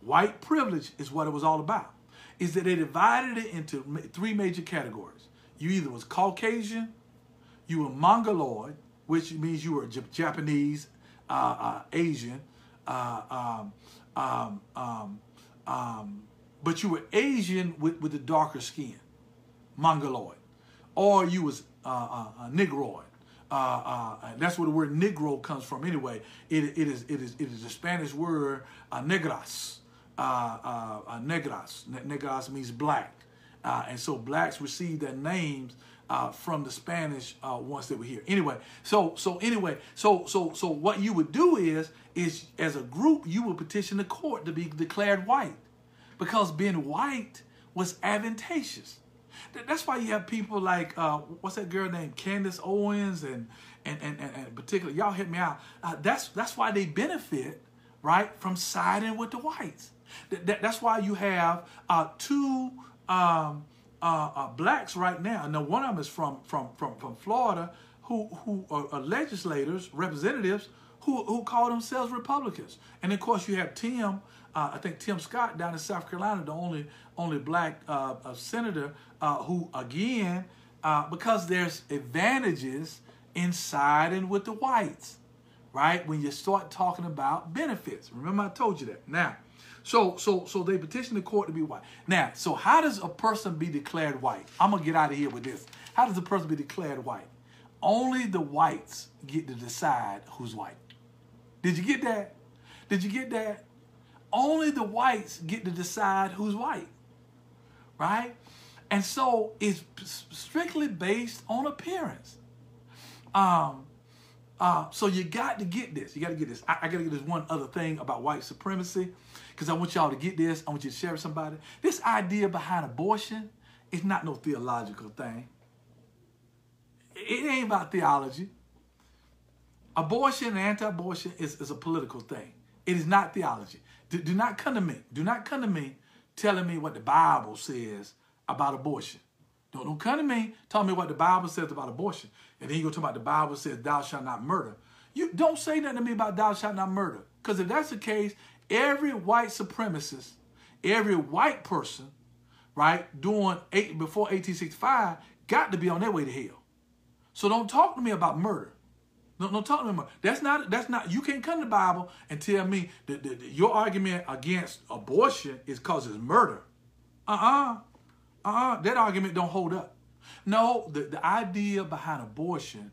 white privilege is what it was all about. Is that they divided it into three major categories. You either was Caucasian, you were Mongoloid, which means you were Japanese, Asian, uh, um, um, um, um but you were Asian with, with the darker skin, Mongoloid, or you was uh, uh, Negroid. Uh, uh that's where the word Negro comes from. Anyway, it, it is it is it is a Spanish word, uh, negras. Uh, negras. Negras means black, and so blacks received their names uh, from the Spanish uh, ones that were here. Anyway, so so anyway, so so so what you would do is is as a group you would petition the court to be declared white because being white was advantageous. That's why you have people like uh, what's that girl named Candace Owens and and and, and, and particularly y'all hit me out. Uh, that's that's why they benefit right from siding with the whites. That, that, that's why you have uh, two um, uh, uh, blacks right now. Now one of them is from from from from Florida, who who are, are legislators, representatives who who call themselves Republicans. And of course you have Tim uh, I think Tim Scott down in South Carolina, the only only black uh, uh, senator uh, who, again, because there's advantages in siding with the whites, right? When you start talking about benefits. Remember, I told you that. Now, so so so they petition the court to be white. Now, so how does a person be declared white? I'm gonna get out of here with this. How does a person be declared white? Only the whites get to decide who's white. Did you get that? Did you get that? only the whites get to decide who's white, right? And so it's strictly based on appearance. Um, uh, so you got to get this. You got to get this. I, I got to get this one other thing about white supremacy because I want y'all to get this. I want you to share with somebody. This idea behind abortion is not no theological thing. It ain't about theology. Abortion and anti-abortion is, is a political thing. It is not theology. Do, do not come to me. Do not come to me telling me what the Bible says about abortion. Don't, don't come to me telling me what the Bible says about abortion. And then you go talk about the Bible says thou shalt not murder. You don't say nothing to me about thou shalt not murder. Because if that's the case, every white supremacist, every white person, right, doing eight before 1865 got to be on their way to hell. So don't talk to me about murder. No, no, talk to me about that's not that's not you can't come to the Bible and tell me that, that, that your argument against abortion is cause it's murder. Uh-uh. Uh-uh. That argument don't hold up. No, the, the idea behind abortion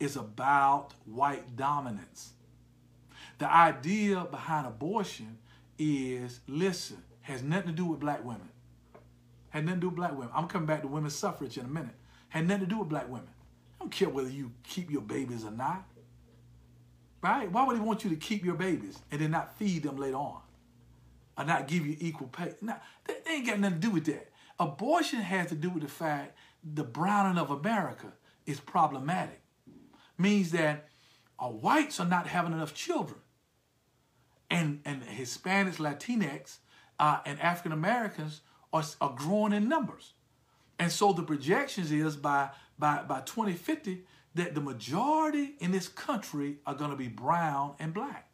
is about white dominance. The idea behind abortion is, listen, has nothing to do with black women. Had nothing to do with black women. I'm coming back to women's suffrage in a minute. Had nothing to do with black women. I don't care whether you keep your babies or not. Right? Why would he want you to keep your babies and then not feed them later on? Or not give you equal pay? Now, they ain't got nothing to do with that. Abortion has to do with the fact the browning of America is problematic. Means that uh, whites are not having enough children. And, and Hispanics, Latinx, uh, and African Americans are, are growing in numbers. And so the projections is by, by, by 2050 that the majority in this country are going to be brown and black.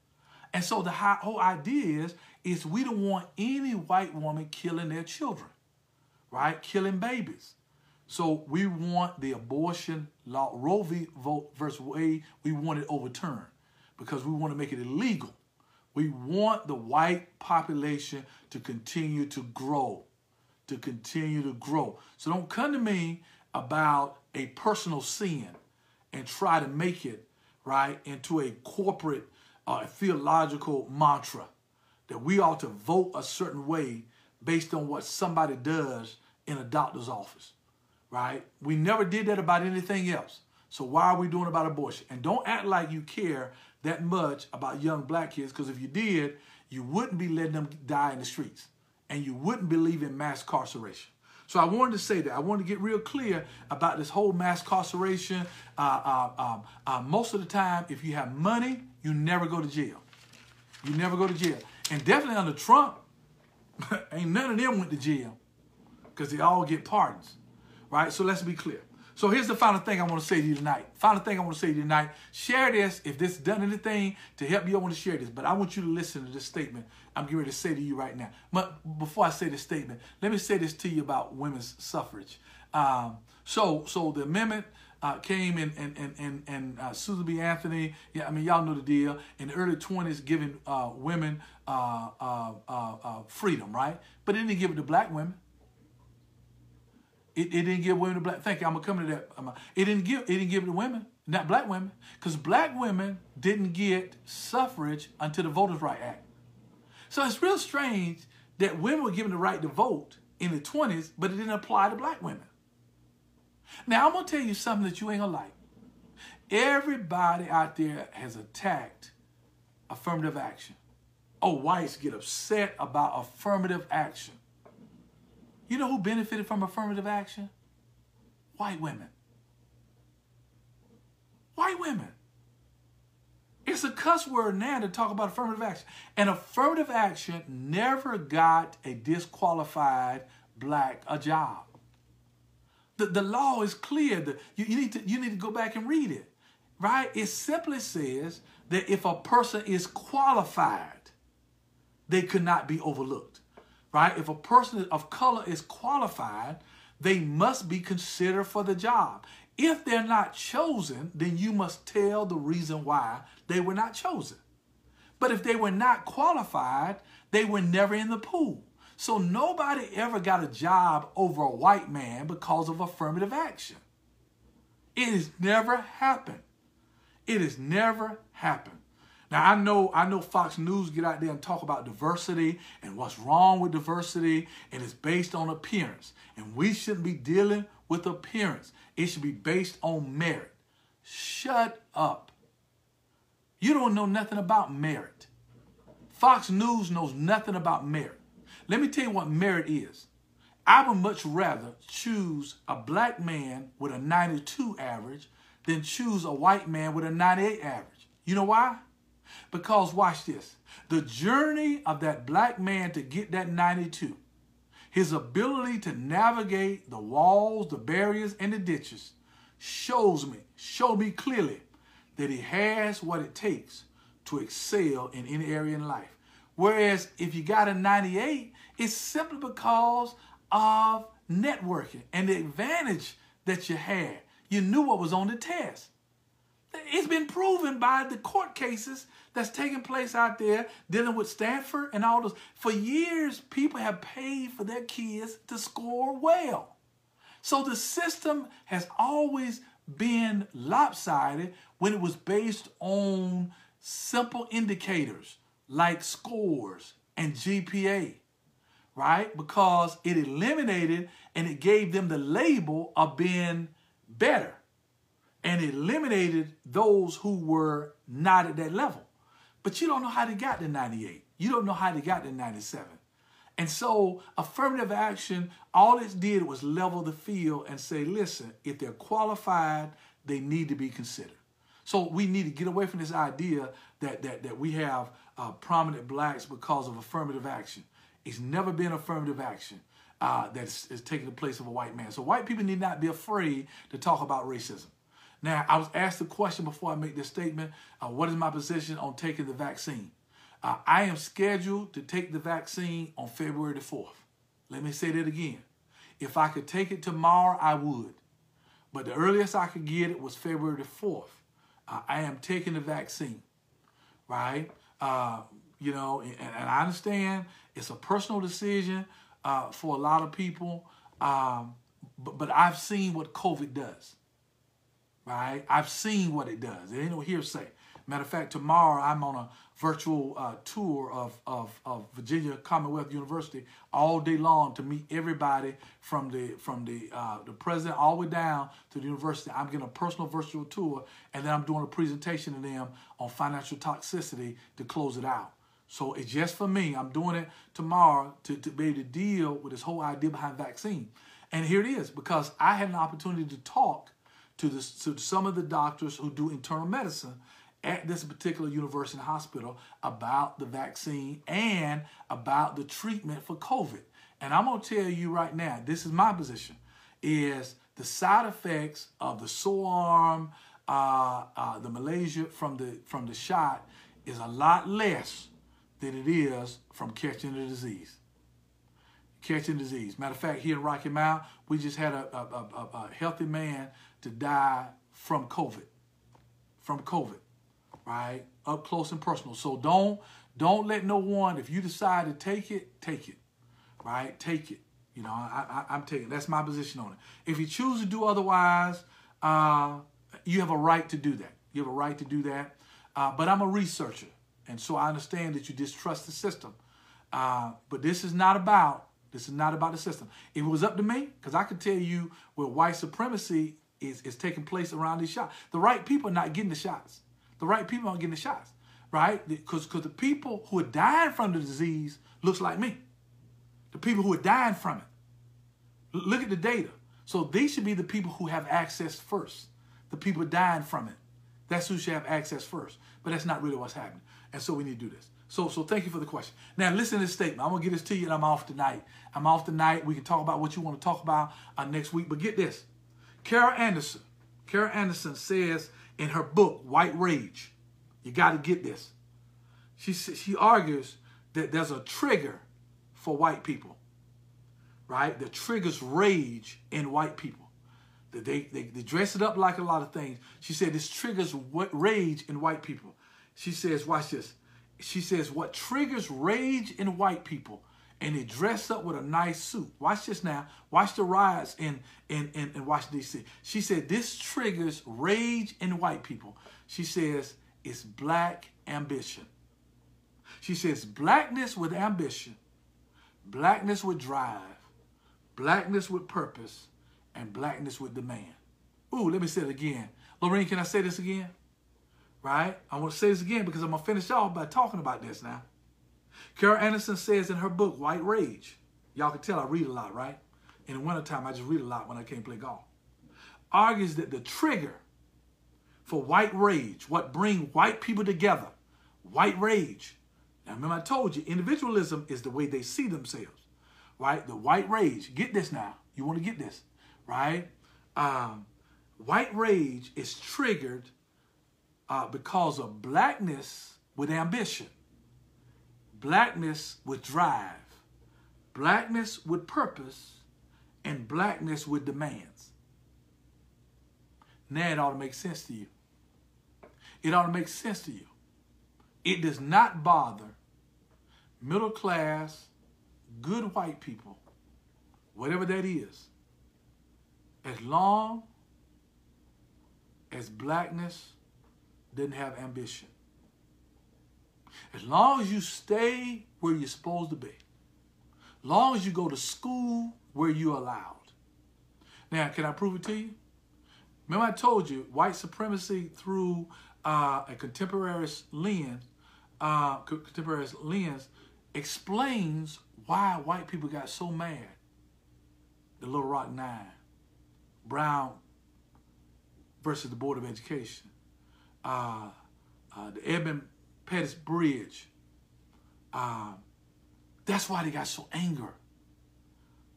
And so the whole idea is, is we don't want any white woman killing their children, right? Killing babies. So we want the abortion law, Roe v. Vote versus Wade, we want it overturned because we want to make it illegal. We want the white population to continue to grow to continue to grow. So don't come to me about a personal sin and try to make it, right, into a corporate uh, theological mantra that we ought to vote a certain way based on what somebody does in a doctor's office, right? We never did that about anything else. So why are we doing about abortion? And don't act like you care that much about young black kids, because if you did, you wouldn't be letting them die in the streets and you wouldn't believe in mass incarceration. So I wanted to say that. I wanted to get real clear about this whole mass incarceration. Uh, uh, um, uh, most of the time, if you have money, you never go to jail. You never go to jail. And definitely under Trump, ain't none of them went to jail because they all get pardons, right? So let's be clear. So here's the final thing I want to say to you tonight. Final thing I want to say to you tonight. Share this if this done anything to help you. I want to share this, but I want you to listen to this statement I'm getting ready to say to you right now. But before I say this statement, let me say this to you about women's suffrage. Um, so, so the amendment uh, came and and and, and uh, Susan B. Anthony. Yeah, I mean y'all know the deal. In the early 20s, giving uh, women uh, uh, uh, freedom, right? But it didn't give it to black women. It, it didn't give women to black. Thank you. I'm gonna come to that. It didn't give. It didn't give it to women, not black women, because black women didn't get suffrage until the Voters' Right Act. So it's real strange that women were given the right to vote in the 20s, but it didn't apply to black women. Now I'm gonna tell you something that you ain't gonna like. Everybody out there has attacked affirmative action. Oh, whites get upset about affirmative action. You know who benefited from affirmative action? White women. White women. It's a cuss word now to talk about affirmative action. And affirmative action never got a disqualified black a job. The, the law is clear. The, you, you, need to, you need to go back and read it. Right? It simply says that if a person is qualified, they could not be overlooked right? If a person of color is qualified, they must be considered for the job. If they're not chosen, then you must tell the reason why they were not chosen. But if they were not qualified, they were never in the pool. So nobody ever got a job over a white man because of affirmative action. It has never happened. It has never happened. Now I know I know Fox News get out there and talk about diversity and what's wrong with diversity and it's based on appearance. And we shouldn't be dealing with appearance. It should be based on merit. Shut up. You don't know nothing about merit. Fox News knows nothing about merit. Let me tell you what merit is. I would much rather choose a black man with a 92 average than choose a white man with a 98 average. You know why? Because watch this. The journey of that black man to get that 92, his ability to navigate the walls, the barriers, and the ditches shows me, show me clearly that he has what it takes to excel in any area in life. Whereas if you got a 98, it's simply because of networking and the advantage that you had. You knew what was on the test. It's been proven by the court cases that's taking place out there dealing with Stanford and all those. For years, people have paid for their kids to score well. So the system has always been lopsided when it was based on simple indicators like scores and GPA, right? Because it eliminated and it gave them the label of being better and eliminated those who were not at that level. But you don't know how they got to 98. You don't know how they got to 97. And so affirmative action, all it did was level the field and say, listen, if they're qualified, they need to be considered. So we need to get away from this idea that that, that we have uh, prominent blacks because of affirmative action. It's never been affirmative action uh, that is, is taking the place of a white man. So white people need not be afraid to talk about racism. Now, I was asked a question before I make this statement. Uh, what is my position on taking the vaccine? Uh, I am scheduled to take the vaccine on February the 4th. Let me say that again. If I could take it tomorrow, I would. But the earliest I could get it was February the 4th. Uh, I am taking the vaccine, right? Uh, you know, and, and, I understand it's a personal decision uh, for a lot of people, um, but, but I've seen what COVID does right? I've seen what it does. It ain't no hearsay. Matter of fact, tomorrow I'm on a virtual uh, tour of, of, of Virginia Commonwealth University all day long to meet everybody from the from the uh, the president all the way down to the university. I'm getting a personal virtual tour, and then I'm doing a presentation to them on financial toxicity to close it out. So it's just for me. I'm doing it tomorrow to, to be able to deal with this whole idea behind vaccine. And here it is, because I had an opportunity to talk to, the, to some of the doctors who do internal medicine at this particular university hospital about the vaccine and about the treatment for COVID. And I'm to tell you right now, this is my position, is the side effects of the sore arm, uh, uh, the Malaysia from the, from the shot is a lot less than it is from catching the disease. Catching disease. Matter of fact, here in Rocky Mount, we just had a, a, a, a healthy man to die from COVID. From COVID, right? Up close and personal. So don't don't let no one, if you decide to take it, take it, right? Take it. You know, I, I, am taking. That's my position on it. If you choose to do otherwise, uh, you have a right to do that. You have a right to do that. Uh, but I'm a researcher, and so I understand that you distrust the system. Uh, but this is not about this is not about the system. If it was up to me, because I could tell you where white supremacy is, is taking place around these shots. The right people are not getting the shots. The right people aren't getting the shots, right? Because the people who are dying from the disease looks like me. The people who are dying from it. Look at the data. So these should be the people who have access first. The people dying from it. That's who should have access first. But that's not really what's happening. And so we need to do this. So, so thank you for the question. Now, listen to this statement. I'm gonna get this to you, and I'm off tonight. I'm off tonight. We can talk about what you want to talk about uh, next week. But get this: Carol Anderson, Carol Anderson says in her book, White Rage, you got to get this. She, she argues that there's a trigger for white people, right? That triggers rage in white people. That they, they, they dress it up like a lot of things. She said this triggers rage in white people. She says, watch this. She says, what triggers rage in white people and they dress up with a nice suit. Watch this now. Watch the riots in, in, in, in Washington, D.C. She said this triggers rage in white people. She says it's black ambition. She says blackness with ambition, blackness with drive, blackness with purpose, and blackness with demand. Ooh, let me say it again. Lorraine, can I say this again? Right? I want to say this again because I'm going to finish off by talking about this now. Carol Anderson says in her book, White Rage, y'all can tell I read a lot, right? In the wintertime, I just read a lot when I can't play golf. Argues that the trigger for white rage, what bring white people together, white rage. Now remember I told you, individualism is the way they see themselves, right? The white rage, get this now, you want to get this, right? Um, white rage is triggered uh, because of blackness with ambition, blackness with drive, blackness with purpose, and blackness with demands. Now it ought to make sense to you. It ought to make sense to you. It does not bother middle class, good white people, whatever that is, as long as blackness didn't have ambition. As long as you stay where you're supposed to be. as Long as you go to school where you're allowed. Now, can I prove it to you? Remember I told you white supremacy through uh, a contemporary lens, uh, contemporary lens explains why white people got so mad. The Little Rock Nine, Brown versus the Board of Education, uh, uh, the Edmund Pettus Bridge. Uh, that's why they got so angry.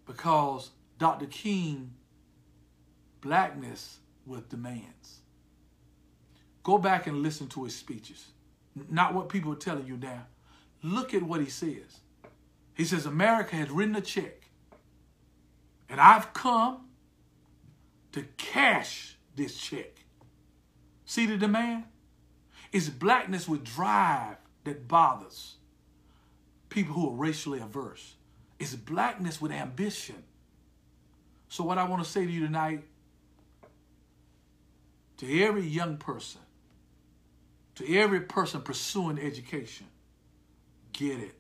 Because Dr. King, blackness with demands. Go back and listen to his speeches. Not what people are telling you now. Look at what he says. He says, America has written a check, and I've come to cash this check. See the demand? It's blackness with drive that bothers people who are racially averse. It's blackness with ambition. So, what I want to say to you tonight to every young person, to every person pursuing education, get it.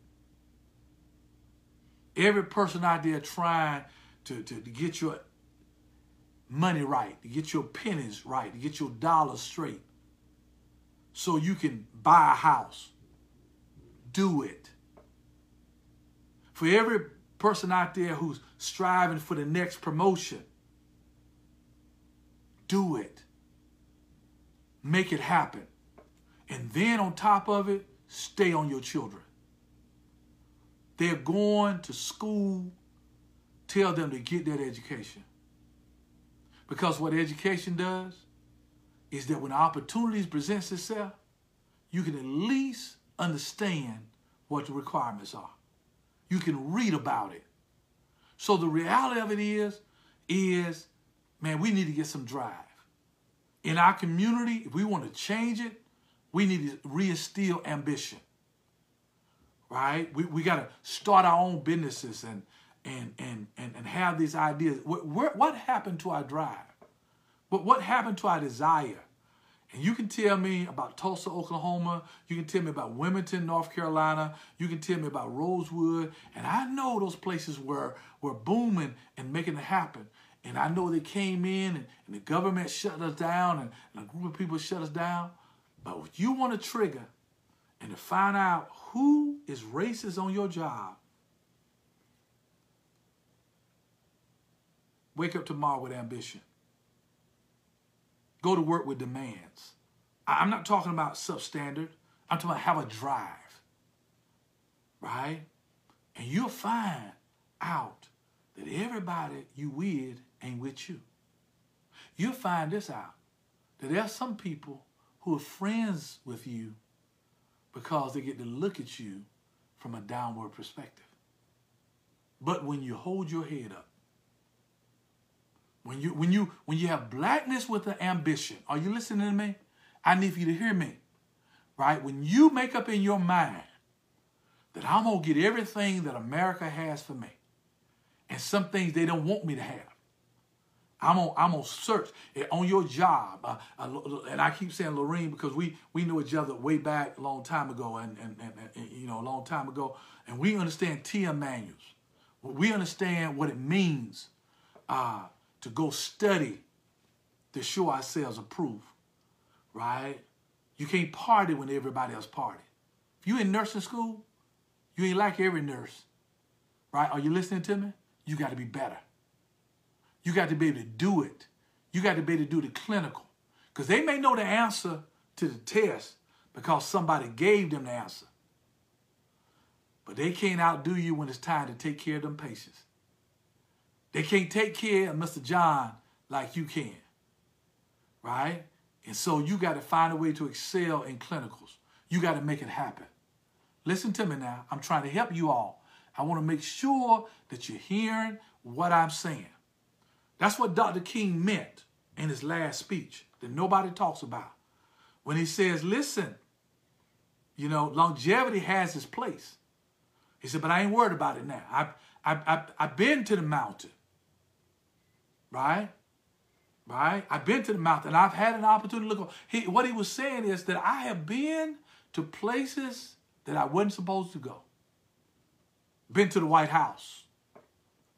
Every person out there trying to, to, to get your money right, to get your pennies right, to get your dollars straight, so you can buy a house. Do it. For every person out there who's striving for the next promotion, do it. Make it happen. And then on top of it, stay on your children. They're going to school, tell them to get that education. Because what education does is that when opportunities presents itself, you can at least understand what the requirements are. You can read about it. So the reality of it is, is, man, we need to get some drive in our community, if we want to change it, we need to reinstill ambition. Right? We, we got to start our own businesses and and and and, and have these ideas. What, what, happened to our drive? What, what happened to our desire? And you can tell me about Tulsa, Oklahoma. You can tell me about Wilmington, North Carolina. You can tell me about Rosewood. And I know those places were, were booming and making it happen. And I know they came in and, and the government shut us down and, and a group of people shut us down. But if you want to trigger and to find out who is racist on your job, wake up tomorrow with ambition. Go to work with demands. I'm not talking about substandard. I'm talking about have a drive. Right? And you'll find out that everybody you with ain't with you. You'll find this out that there are some people who are friends with you because they get to look at you from a downward perspective. But when you hold your head up, when you when you when you have blackness with an ambition, are you listening to me? I need you to hear me. Right? When you make up in your mind that I'm gonna get everything that America has for me, and some things they don't want me to have. I'm on, I'm on search on your job. Uh, uh, and I keep saying Lorene because we, we knew each other way back a long time ago and, and, and, and you know, a long time ago. And we understand TM manuals. We understand what it means uh, to go study to show ourselves approved, right? You can't party when everybody else party. If you in nursing school, you ain't like every nurse, right? Are you listening to me? You got to be better. You got to be able to do it. You got to be able to do the clinical. Because they may know the answer to the test because somebody gave them the answer. But they can't outdo you when it's time to take care of them patients. They can't take care of Mr. John like you can. Right? And so you got to find a way to excel in clinicals. You got to make it happen. Listen to me now. I'm trying to help you all. I want to make sure that you're hearing what I'm saying. That's what Dr. King meant in his last speech that nobody talks about. When he says, listen, you know, longevity has its place. He said, but I ain't worried about it now. I've, I've, I've, I've been to the mountain, right? Right? I've been to the mountain. And I've had an opportunity to look. He, what he was saying is that I have been to places that I wasn't supposed to go. Been to the White House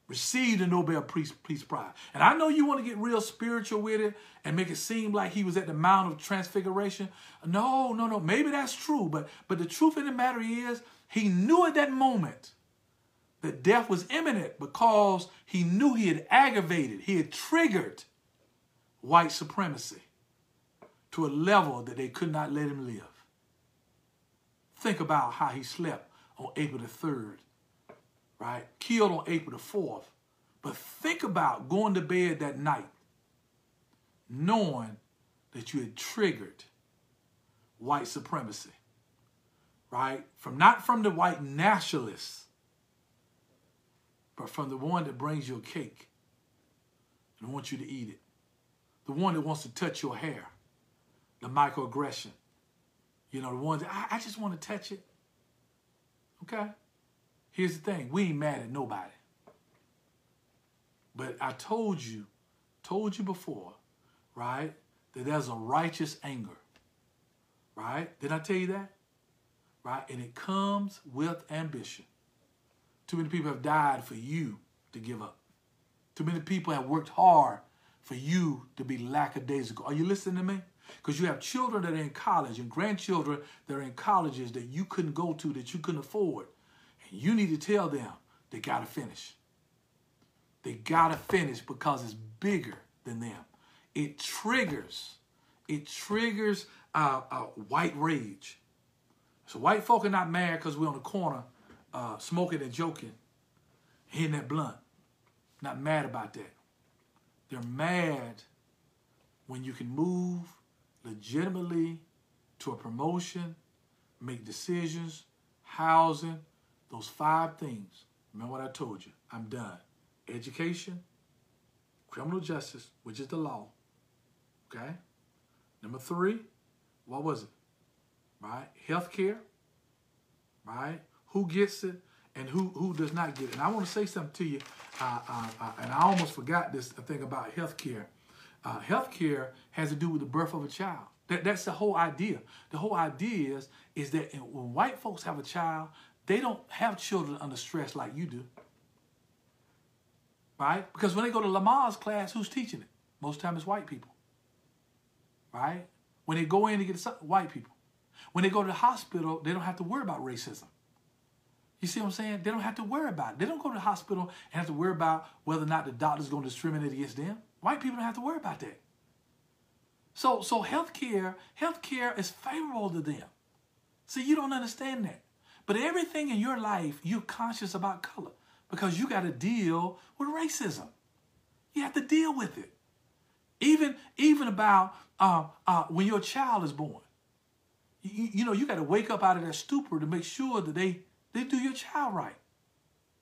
received a Nobel Peace, Peace Prize. And I know you want to get real spiritual with it and make it seem like he was at the Mount of Transfiguration. No, no, no. Maybe that's true, but but the truth of the matter is he knew at that moment that death was imminent because he knew he had aggravated, he had triggered white supremacy to a level that they could not let him live. Think about how he slept on April the 3rd, right? Killed on April the 4th. But think about going to bed that night knowing that you had triggered white supremacy, right? From not from the white nationalists, but from the one that brings you a cake and wants you to eat it, the one that wants to touch your hair, the microaggression, you know, the ones that I, I just want to touch it. Okay? Here's the thing we ain't mad at nobody. But I told you, told you before, right, that there's a righteous anger. Right? Did I tell you that? Right? And it comes with ambition. Too many people have died for you to give up. Too many people have worked hard for you to be lackadaisical. Are you listening to me? Because you have children that are in college and grandchildren that are in colleges that you couldn't go to, that you couldn't afford. And You need to tell them they got to finish. They got to finish because it's bigger than them. It triggers, it triggers uh, uh, white rage. So white folk are not mad because we're on the corner uh, smoking and joking, hitting that blunt. Not mad about that. They're mad when you can move legitimately to a promotion, make decisions, housing, those five things. Remember what I told you. I'm done. Education, criminal justice, which is the law. Okay? Number three, what was it? Right? Healthcare. Right? Who gets it and who, who does not get it? And I want to say something to you, uh, uh, uh, and I almost forgot this thing about healthcare. Uh, healthcare has to do with the birth of a child. That, that's the whole idea. The whole idea is, is that when white folks have a child, they don't have children under stress like you do. Right? Because when they go to Lamaze class, who's teaching it? Most time it's white people. Right? When they go in to get white people. When they go to the hospital, they don't have to worry about racism. You see what I'm saying? They don't have to worry about it. They don't go to the hospital and have to worry about whether or not the doctor's going to discriminate against them. White people don't have to worry about that. So, so healthcare, healthcare is favorable to them. See, you don't understand that. But everything in your life, you're conscious about color because you got to deal with racism. You have to deal with it. Even, even about uh, uh, when your child is born. You, you know, you got to wake up out of that stupor to make sure that they, they do your child right.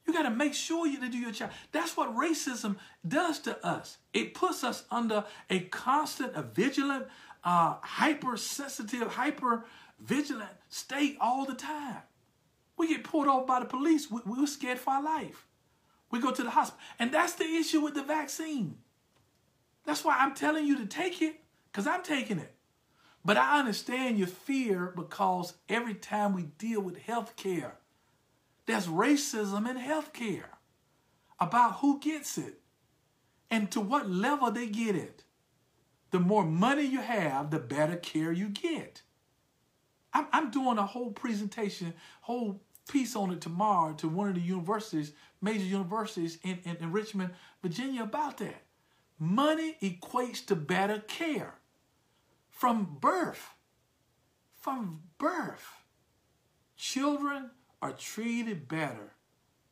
You got to make sure you do your child. That's what racism does to us. It puts us under a constant, a vigilant, uh, hypersensitive, hyper vigilant state all the time. We get pulled over by the police. We, we're scared for our life. We go to the hospital. And that's the issue with the vaccine. That's why I'm telling you to take it, because I'm taking it. But I understand your fear because every time we deal with health care, there's racism in healthcare about who gets it and to what level they get it. The more money you have, the better care you get. I'm, I'm doing a whole presentation, whole piece on it tomorrow to one of the universities, major universities in, in, in Richmond, Virginia, about that. Money equates to better care. from birth. From birth. Children are treated better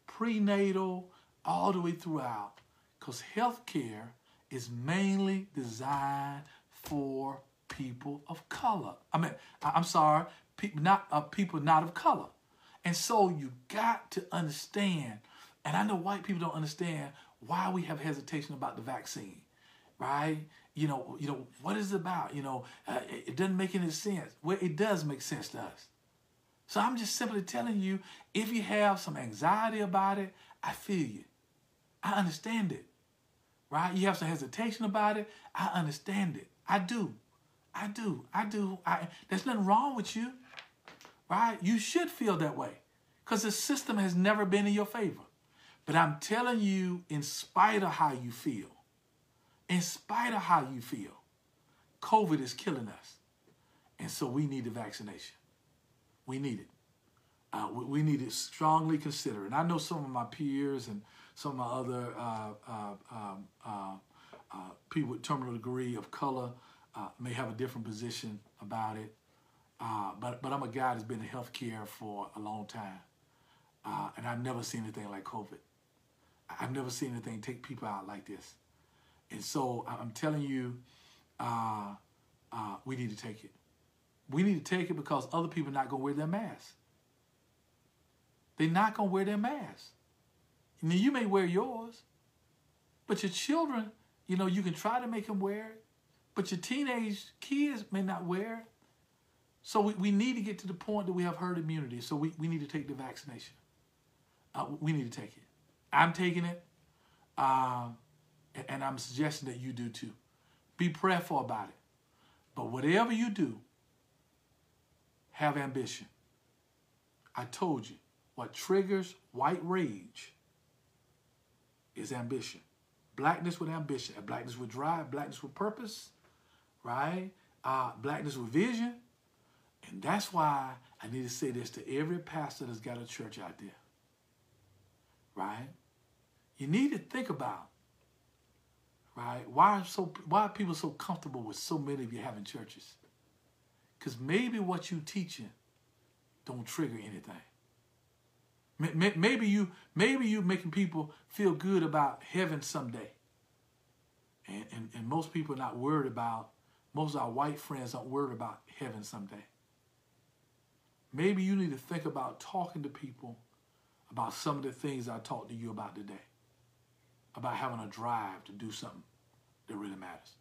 prenatal, all the way throughout, because health care is mainly designed for people of color. I mean, I'm sorry, people not uh, people not of color. And so you got to understand, and I know white people don't understand why we have hesitation about the vaccine, right? You know, you know what is it about? You know, uh, it doesn't make any sense. Well, it does make sense to us. So I'm just simply telling you, if you have some anxiety about it, I feel you. I understand it. Right? You have some hesitation about it. I understand it. I do. I do. I do. I, there's nothing wrong with you. Right? You should feel that way. Because the system has never been in your favor. But I'm telling you, in spite of how you feel, in spite of how you feel, COVID is killing us. And so we need the vaccination. We need it. Uh, we, we, need to strongly consider. And I know some of my peers and some of my other uh, uh, um, uh, uh people with terminal degree of color uh, may have a different position about it. but, but I'm a guy that's been in healthcare for a long time. and I've never seen anything like COVID. I've never seen anything take people out like this. And so I'm telling you, we need to take it. We need to take it because other people are not going to wear their masks. They're not going to wear their masks. Now, you may wear yours, but your children, you know, you can try to make them wear it, but your teenage kids may not wear it. So we, we need to get to the point that we have herd immunity. So we, we need to take the vaccination. Uh, we need to take it. I'm taking it, uh, and I'm suggesting that you do too. Be prayerful about it. But whatever you do, have ambition. I told you, what triggers white rage is ambition. Blackness with ambition, and blackness with drive, blackness with purpose, right? Uh, blackness with vision. And that's why I need to say this to every pastor that's got a church out there, right? You need to think about, right? Why so? Why are people so comfortable with so many of you having churches? Because maybe what you teaching don't trigger anything. Maybe you maybe you making people feel good about heaven someday. And, and, and most people are not worried about, most of our white friends aren't worried about heaven someday. Maybe you need to think about talking to people about some of the things I talked to you about today. About having a drive to do something that really matters.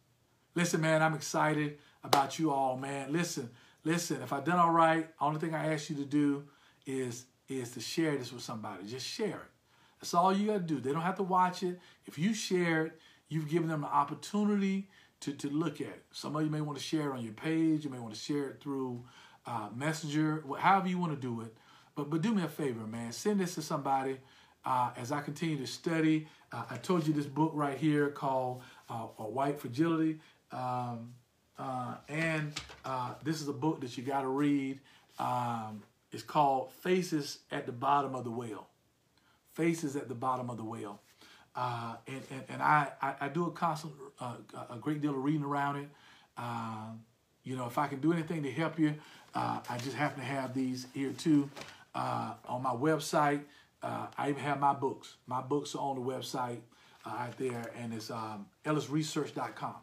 Listen, man, I'm excited about you all, man. Listen, listen, if I done all right, only thing I ask you to do is is to share this with somebody. Just share it. That's all you got to do. They don't have to watch it. If you share it, you've given them an opportunity to, to look at it. Some of you may want to share it on your page. You may want to share it through uh, Messenger, however you want to do it. But but do me a favor, man. Send this to somebody uh, as I continue to study. Uh, I told you this book right here called uh, White Fragility. Um, uh, and uh, this is a book that you got to read. Um, it's called Faces at the Bottom of the Well. Faces at the Bottom of the Well. Uh, and, and, and I, I, I, do a constant, uh, a great deal of reading around it. Uh, you know, if I can do anything to help you, uh, I just happen to have these here too. on my website, I even have my books. My books are on the website out there, and it's um, ellisresearch.com.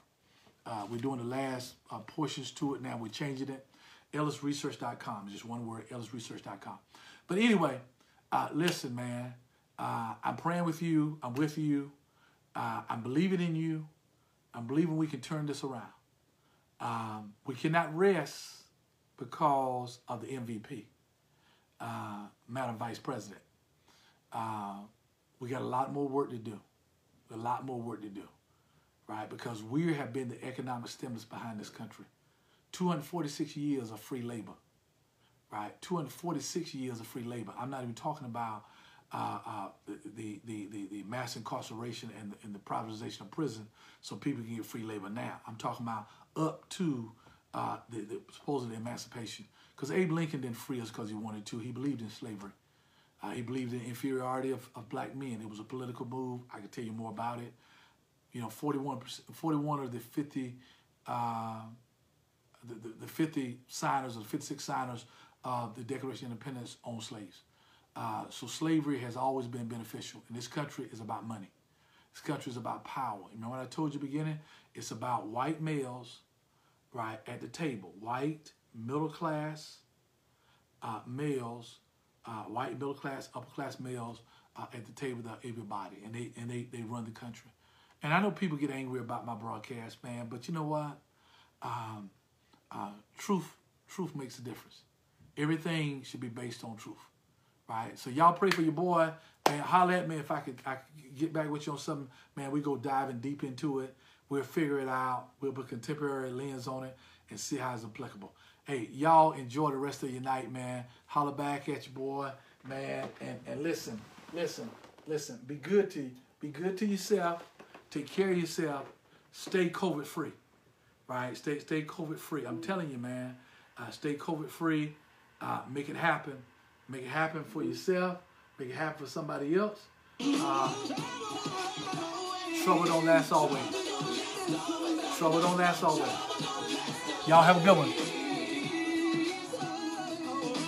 Uh, we're doing the last uh, portions to it now. We're changing it. EllisResearch.com. Just one word, EllisResearch.com. But anyway, uh, listen, man. Uh, I'm praying with you. I'm with you. Uh, I'm believing in you. I'm believing we can turn this around. Um, we cannot rest because of the MVP, uh, Madam Vice President. we got a lot more work to do. A lot more work to do right? Because we have been the economic stimulus behind this country. 246 years of free labor, right? 246 years of free labor. I'm not even talking about uh, uh, the, the, the, the, mass incarceration and the, and the privatization of prison so people can get free labor now. I'm talking about up to uh, the, the supposedly emancipation. Because Abe Lincoln didn't free us because he wanted to. He believed in slavery. Uh, he believed in inferiority of, of black men. It was a political move. I can tell you more about it you know, 41, 41 of the 50 uh, the, the, the 50 signers or the 56 signers of the Declaration of Independence owned slaves. Uh, so slavery has always been beneficial. And this country is about money. This country is about power. You remember what I told you beginning? It's about white males, right, at the table. White, middle class uh, males, uh, white middle class, upper class males uh, at the table of everybody. And they and they, they run the country. And I know people get angry about my broadcast, man, but you know what? Um, uh, truth, truth makes a difference. Everything should be based on truth, right? So y'all pray for your boy, man. Holler at me if I could, I could get back with you on something, man. We go diving deep into it. We'll figure it out. We'll put contemporary lens on it and see how it's applicable. Hey, y'all enjoy the rest of your night, man. Holler back at your boy, man, and and listen, listen, listen. Be good to be good to yourself Take care of yourself. Stay COVID free. Right? Stay stay COVID free. I'm telling you, man. Uh, stay COVID free. Uh, make it happen. Make it happen for yourself. Make it happen for somebody else. Uh, trouble don't last always. Trouble don't last always. Y'all have a good one.